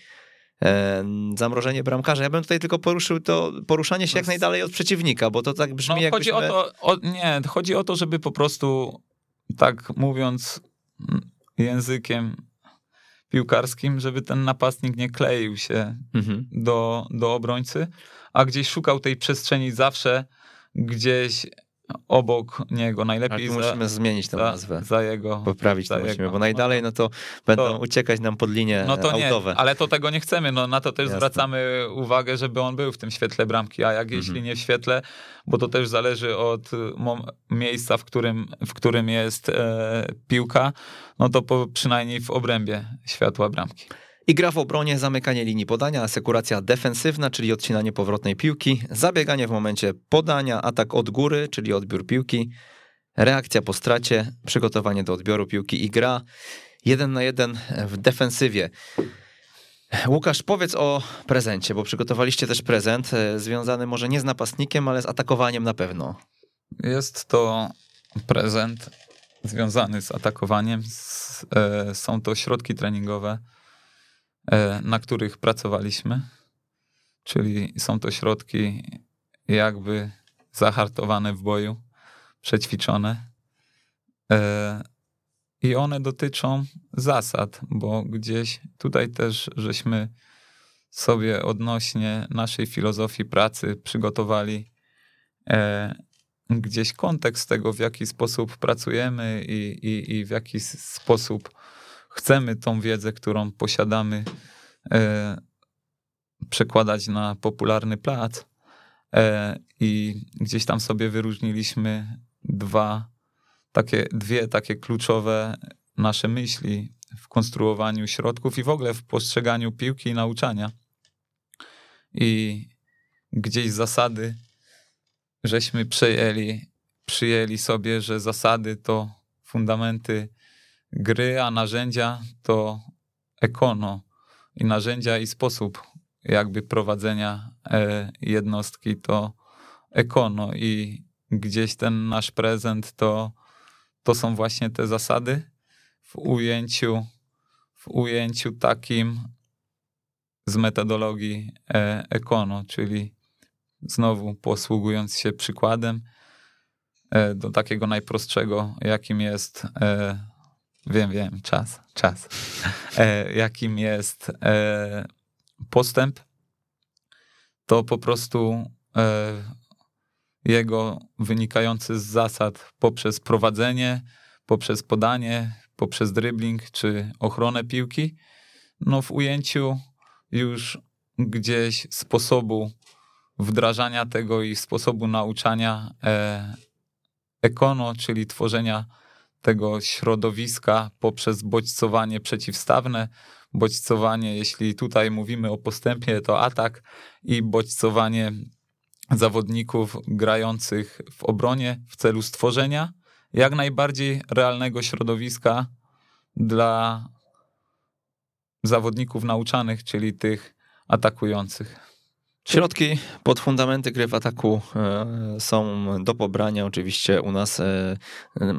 e, zamrożenie bramkarza. Ja bym tutaj tylko poruszył to poruszanie się jak najdalej od przeciwnika, bo to tak brzmi No, jakbyśmy... chodzi o to, o, nie, chodzi o to, żeby po prostu, tak mówiąc językiem piłkarskim, żeby ten napastnik nie kleił się Mhm. do, do obrońcy, a gdzieś szukał tej przestrzeni zawsze, gdzieś obok niego, najlepiej Ale tu za, musimy zmienić tę za, nazwę. za jego. Poprawić za to musimy, jego. bo najdalej no to będą To- uciekać nam pod linie No to e, nie, autowe. ale to tego nie chcemy. No, na to też Jasne. zwracamy uwagę, żeby on był w tym świetle bramki, a jak Mhm. jeśli nie w świetle, bo to też zależy od miejsca, w którym, w którym jest e, piłka, no to po, przynajmniej w obrębie światła bramki. I gra w obronie, zamykanie linii podania, asekuracja defensywna, czyli odcinanie powrotnej piłki, zabieganie w momencie podania, atak od góry, czyli odbiór piłki, reakcja po stracie, przygotowanie do odbioru piłki i gra jeden na jeden w defensywie. Łukasz, powiedz o prezencie, bo przygotowaliście też prezent e, związany może nie z napastnikiem, ale z atakowaniem na pewno. Jest to prezent związany z atakowaniem. E, są to środki treningowe, na których pracowaliśmy. Czyli są to środki jakby zahartowane w boju, przećwiczone. E, I one dotyczą zasad, bo gdzieś tutaj też żeśmy sobie odnośnie naszej filozofii pracy przygotowali e, gdzieś kontekst tego, w jaki sposób pracujemy i, i, i w jaki sposób chcemy tą wiedzę, którą posiadamy, e, przekładać na popularny plac. E, I gdzieś tam sobie wyróżniliśmy dwa takie, dwie takie kluczowe nasze myśli w konstruowaniu środków i w ogóle w postrzeganiu piłki i nauczania. I gdzieś zasady żeśmy przejęli, przyjęli sobie, że zasady to fundamenty gry, a narzędzia to ekono i narzędzia i sposób jakby prowadzenia e, jednostki to ekono i gdzieś ten nasz prezent to, to są właśnie te zasady w ujęciu, w ujęciu takim z metodologii e, ekono, czyli znowu posługując się przykładem e, do takiego najprostszego, jakim jest, wiem, wiem, czas, czas, e, jakim jest e, postęp, to po prostu e, jego wynikający z zasad poprzez prowadzenie, poprzez podanie, poprzez dribbling czy ochronę piłki, no w ujęciu już gdzieś sposobu wdrażania tego i sposobu nauczania e, ekono, czyli tworzenia tego środowiska poprzez bodźcowanie przeciwstawne, bodźcowanie, jeśli tutaj mówimy o postępie, to atak i bodźcowanie zawodników grających w obronie w celu stworzenia jak najbardziej realnego środowiska dla zawodników nauczanych, czyli tych atakujących. Środki pod fundamenty gry w ataku e, są do pobrania oczywiście u nas. e,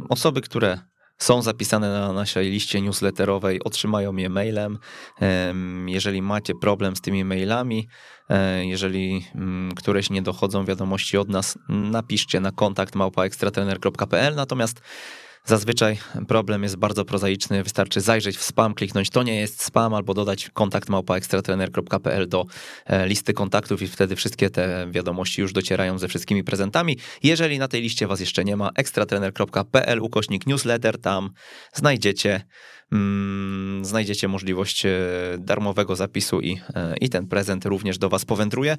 Osoby, które są zapisane na naszej liście newsletterowej, otrzymają je mailem. Em, Jeżeli macie problem z tymi mailami, e, jeżeli mm, któreś nie dochodzą wiadomości od nas, napiszcie na kontakt małpaekstratrener.pl. Natomiast Zazwyczaj problem jest bardzo prozaiczny, wystarczy zajrzeć w spam, kliknąć to nie jest spam albo dodać kontakt małpaekstratrener.pl do e, listy kontaktów i wtedy wszystkie te wiadomości już docierają ze wszystkimi prezentami. Jeżeli na tej liście was jeszcze nie ma, ekstratrener.pl ukośnik newsletter, tam znajdziecie mm, znajdziecie możliwość e, darmowego zapisu i, e, i ten prezent również do was powędruje.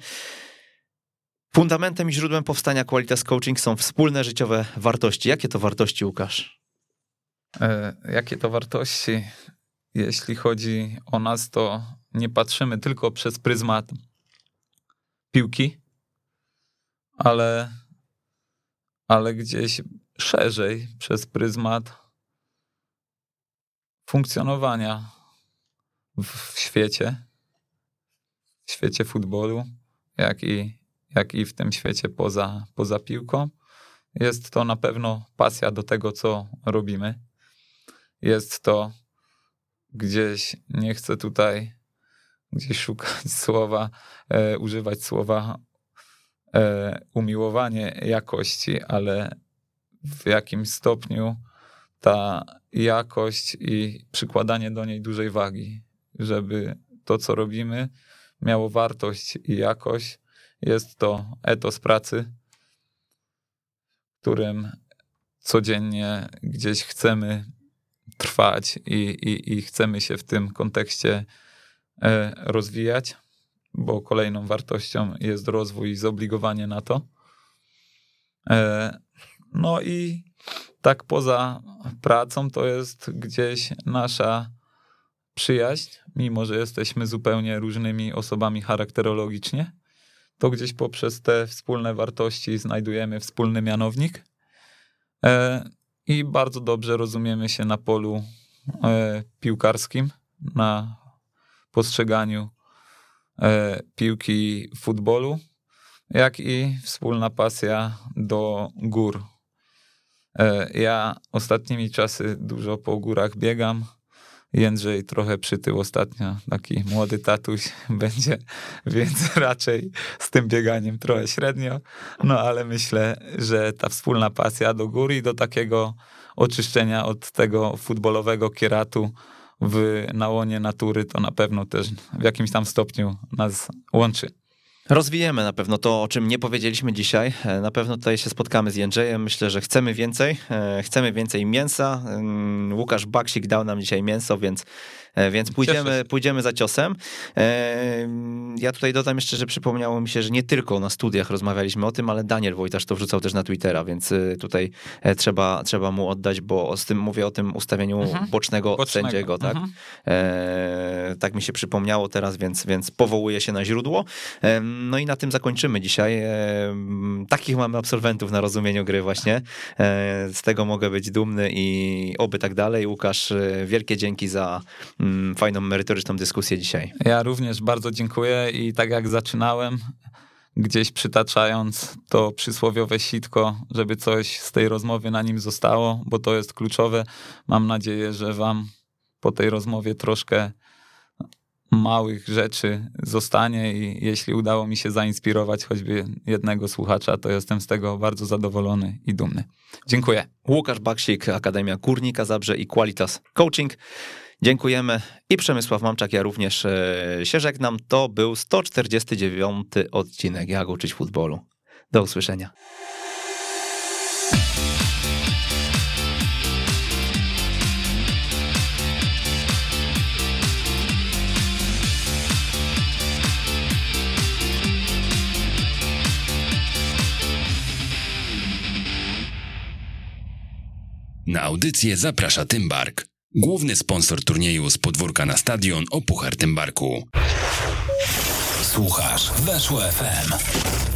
Fundamentem i źródłem powstania Qualitas Coaching są wspólne życiowe wartości. Jakie to wartości, Łukasz? E, Jakie to wartości? Jeśli chodzi o nas, to nie patrzymy tylko przez pryzmat piłki, ale, ale gdzieś szerzej przez pryzmat funkcjonowania w, świecie, w świecie futbolu, jak i, jak i w tym świecie poza, poza piłką. Jest to na pewno pasja do tego, co robimy. Jest to gdzieś, nie chcę tutaj gdzieś szukać słowa, e, używać słowa e, umiłowanie jakości, ale w jakim stopniu ta jakość i przykładanie do niej dużej wagi, żeby to, co robimy, miało wartość i jakość. Jest to etos pracy, którym codziennie gdzieś chcemy trwać i, i, i chcemy się w tym kontekście e, rozwijać, bo kolejną wartością jest rozwój i zobligowanie na to. E, no i tak poza pracą to jest gdzieś nasza przyjaźń, mimo że jesteśmy zupełnie różnymi osobami charakterologicznie, to gdzieś poprzez te wspólne wartości znajdujemy wspólny mianownik e, i bardzo dobrze rozumiemy się na polu e, piłkarskim, na postrzeganiu e, piłki futbolu, jak i wspólna pasja do gór. Ja ostatnimi czasy dużo po górach biegam Jędrzej trochę przytył ostatnio, taki młody tatuś będzie, więc raczej z tym bieganiem trochę średnio, no ale myślę, że ta wspólna pasja do góry i do takiego oczyszczenia od tego futbolowego kieratu w nałonie natury to na pewno też w jakimś tam stopniu nas łączy. Rozwijemy na pewno to, o czym nie powiedzieliśmy dzisiaj. E, na pewno tutaj się spotkamy z Jędrzejem. Myślę, że chcemy więcej. E, chcemy więcej mięsa. Mm, Łukasz Baksik dał nam dzisiaj mięso, więc więc pójdziemy, pójdziemy za ciosem. E, ja tutaj dodam jeszcze, że przypomniało mi się, że nie tylko na studiach rozmawialiśmy o tym, ale Daniel Wojtasz to wrzucał też na Twittera, więc e, tutaj trzeba, trzeba mu oddać, bo z tym mówię o tym ustawieniu mhm. bocznego, bocznego, sędziego, tak? Mhm. E, tak mi się przypomniało teraz, więc, więc powołuję się na źródło. E, no i na tym zakończymy dzisiaj. E, takich mamy absolwentów na rozumieniu gry właśnie. z tego mogę być dumny i oby tak dalej. Łukasz, wielkie dzięki za fajną, merytoryczną dyskusję dzisiaj. Ja również bardzo dziękuję i tak jak zaczynałem, gdzieś przytaczając to przysłowiowe sitko, żeby coś z tej rozmowy na nim zostało, bo to jest kluczowe. Mam nadzieję, że wam po tej rozmowie troszkę małych rzeczy zostanie i jeśli udało mi się zainspirować choćby jednego słuchacza, to jestem z tego bardzo zadowolony i dumny. Dziękuję. Łukasz Baksik, Akademia Górnika Zabrze i Qualitas Coaching. Dziękujemy i Przemysław Mamczak, ja również e, się żegnam. To był 149 odcinek Jak uczyć futbolu. Do usłyszenia. Na audycję zaprasza Tymbark. Główny sponsor turnieju z podwórka na stadion o Puchar Tymbarku. Słuchasz Weszło FM.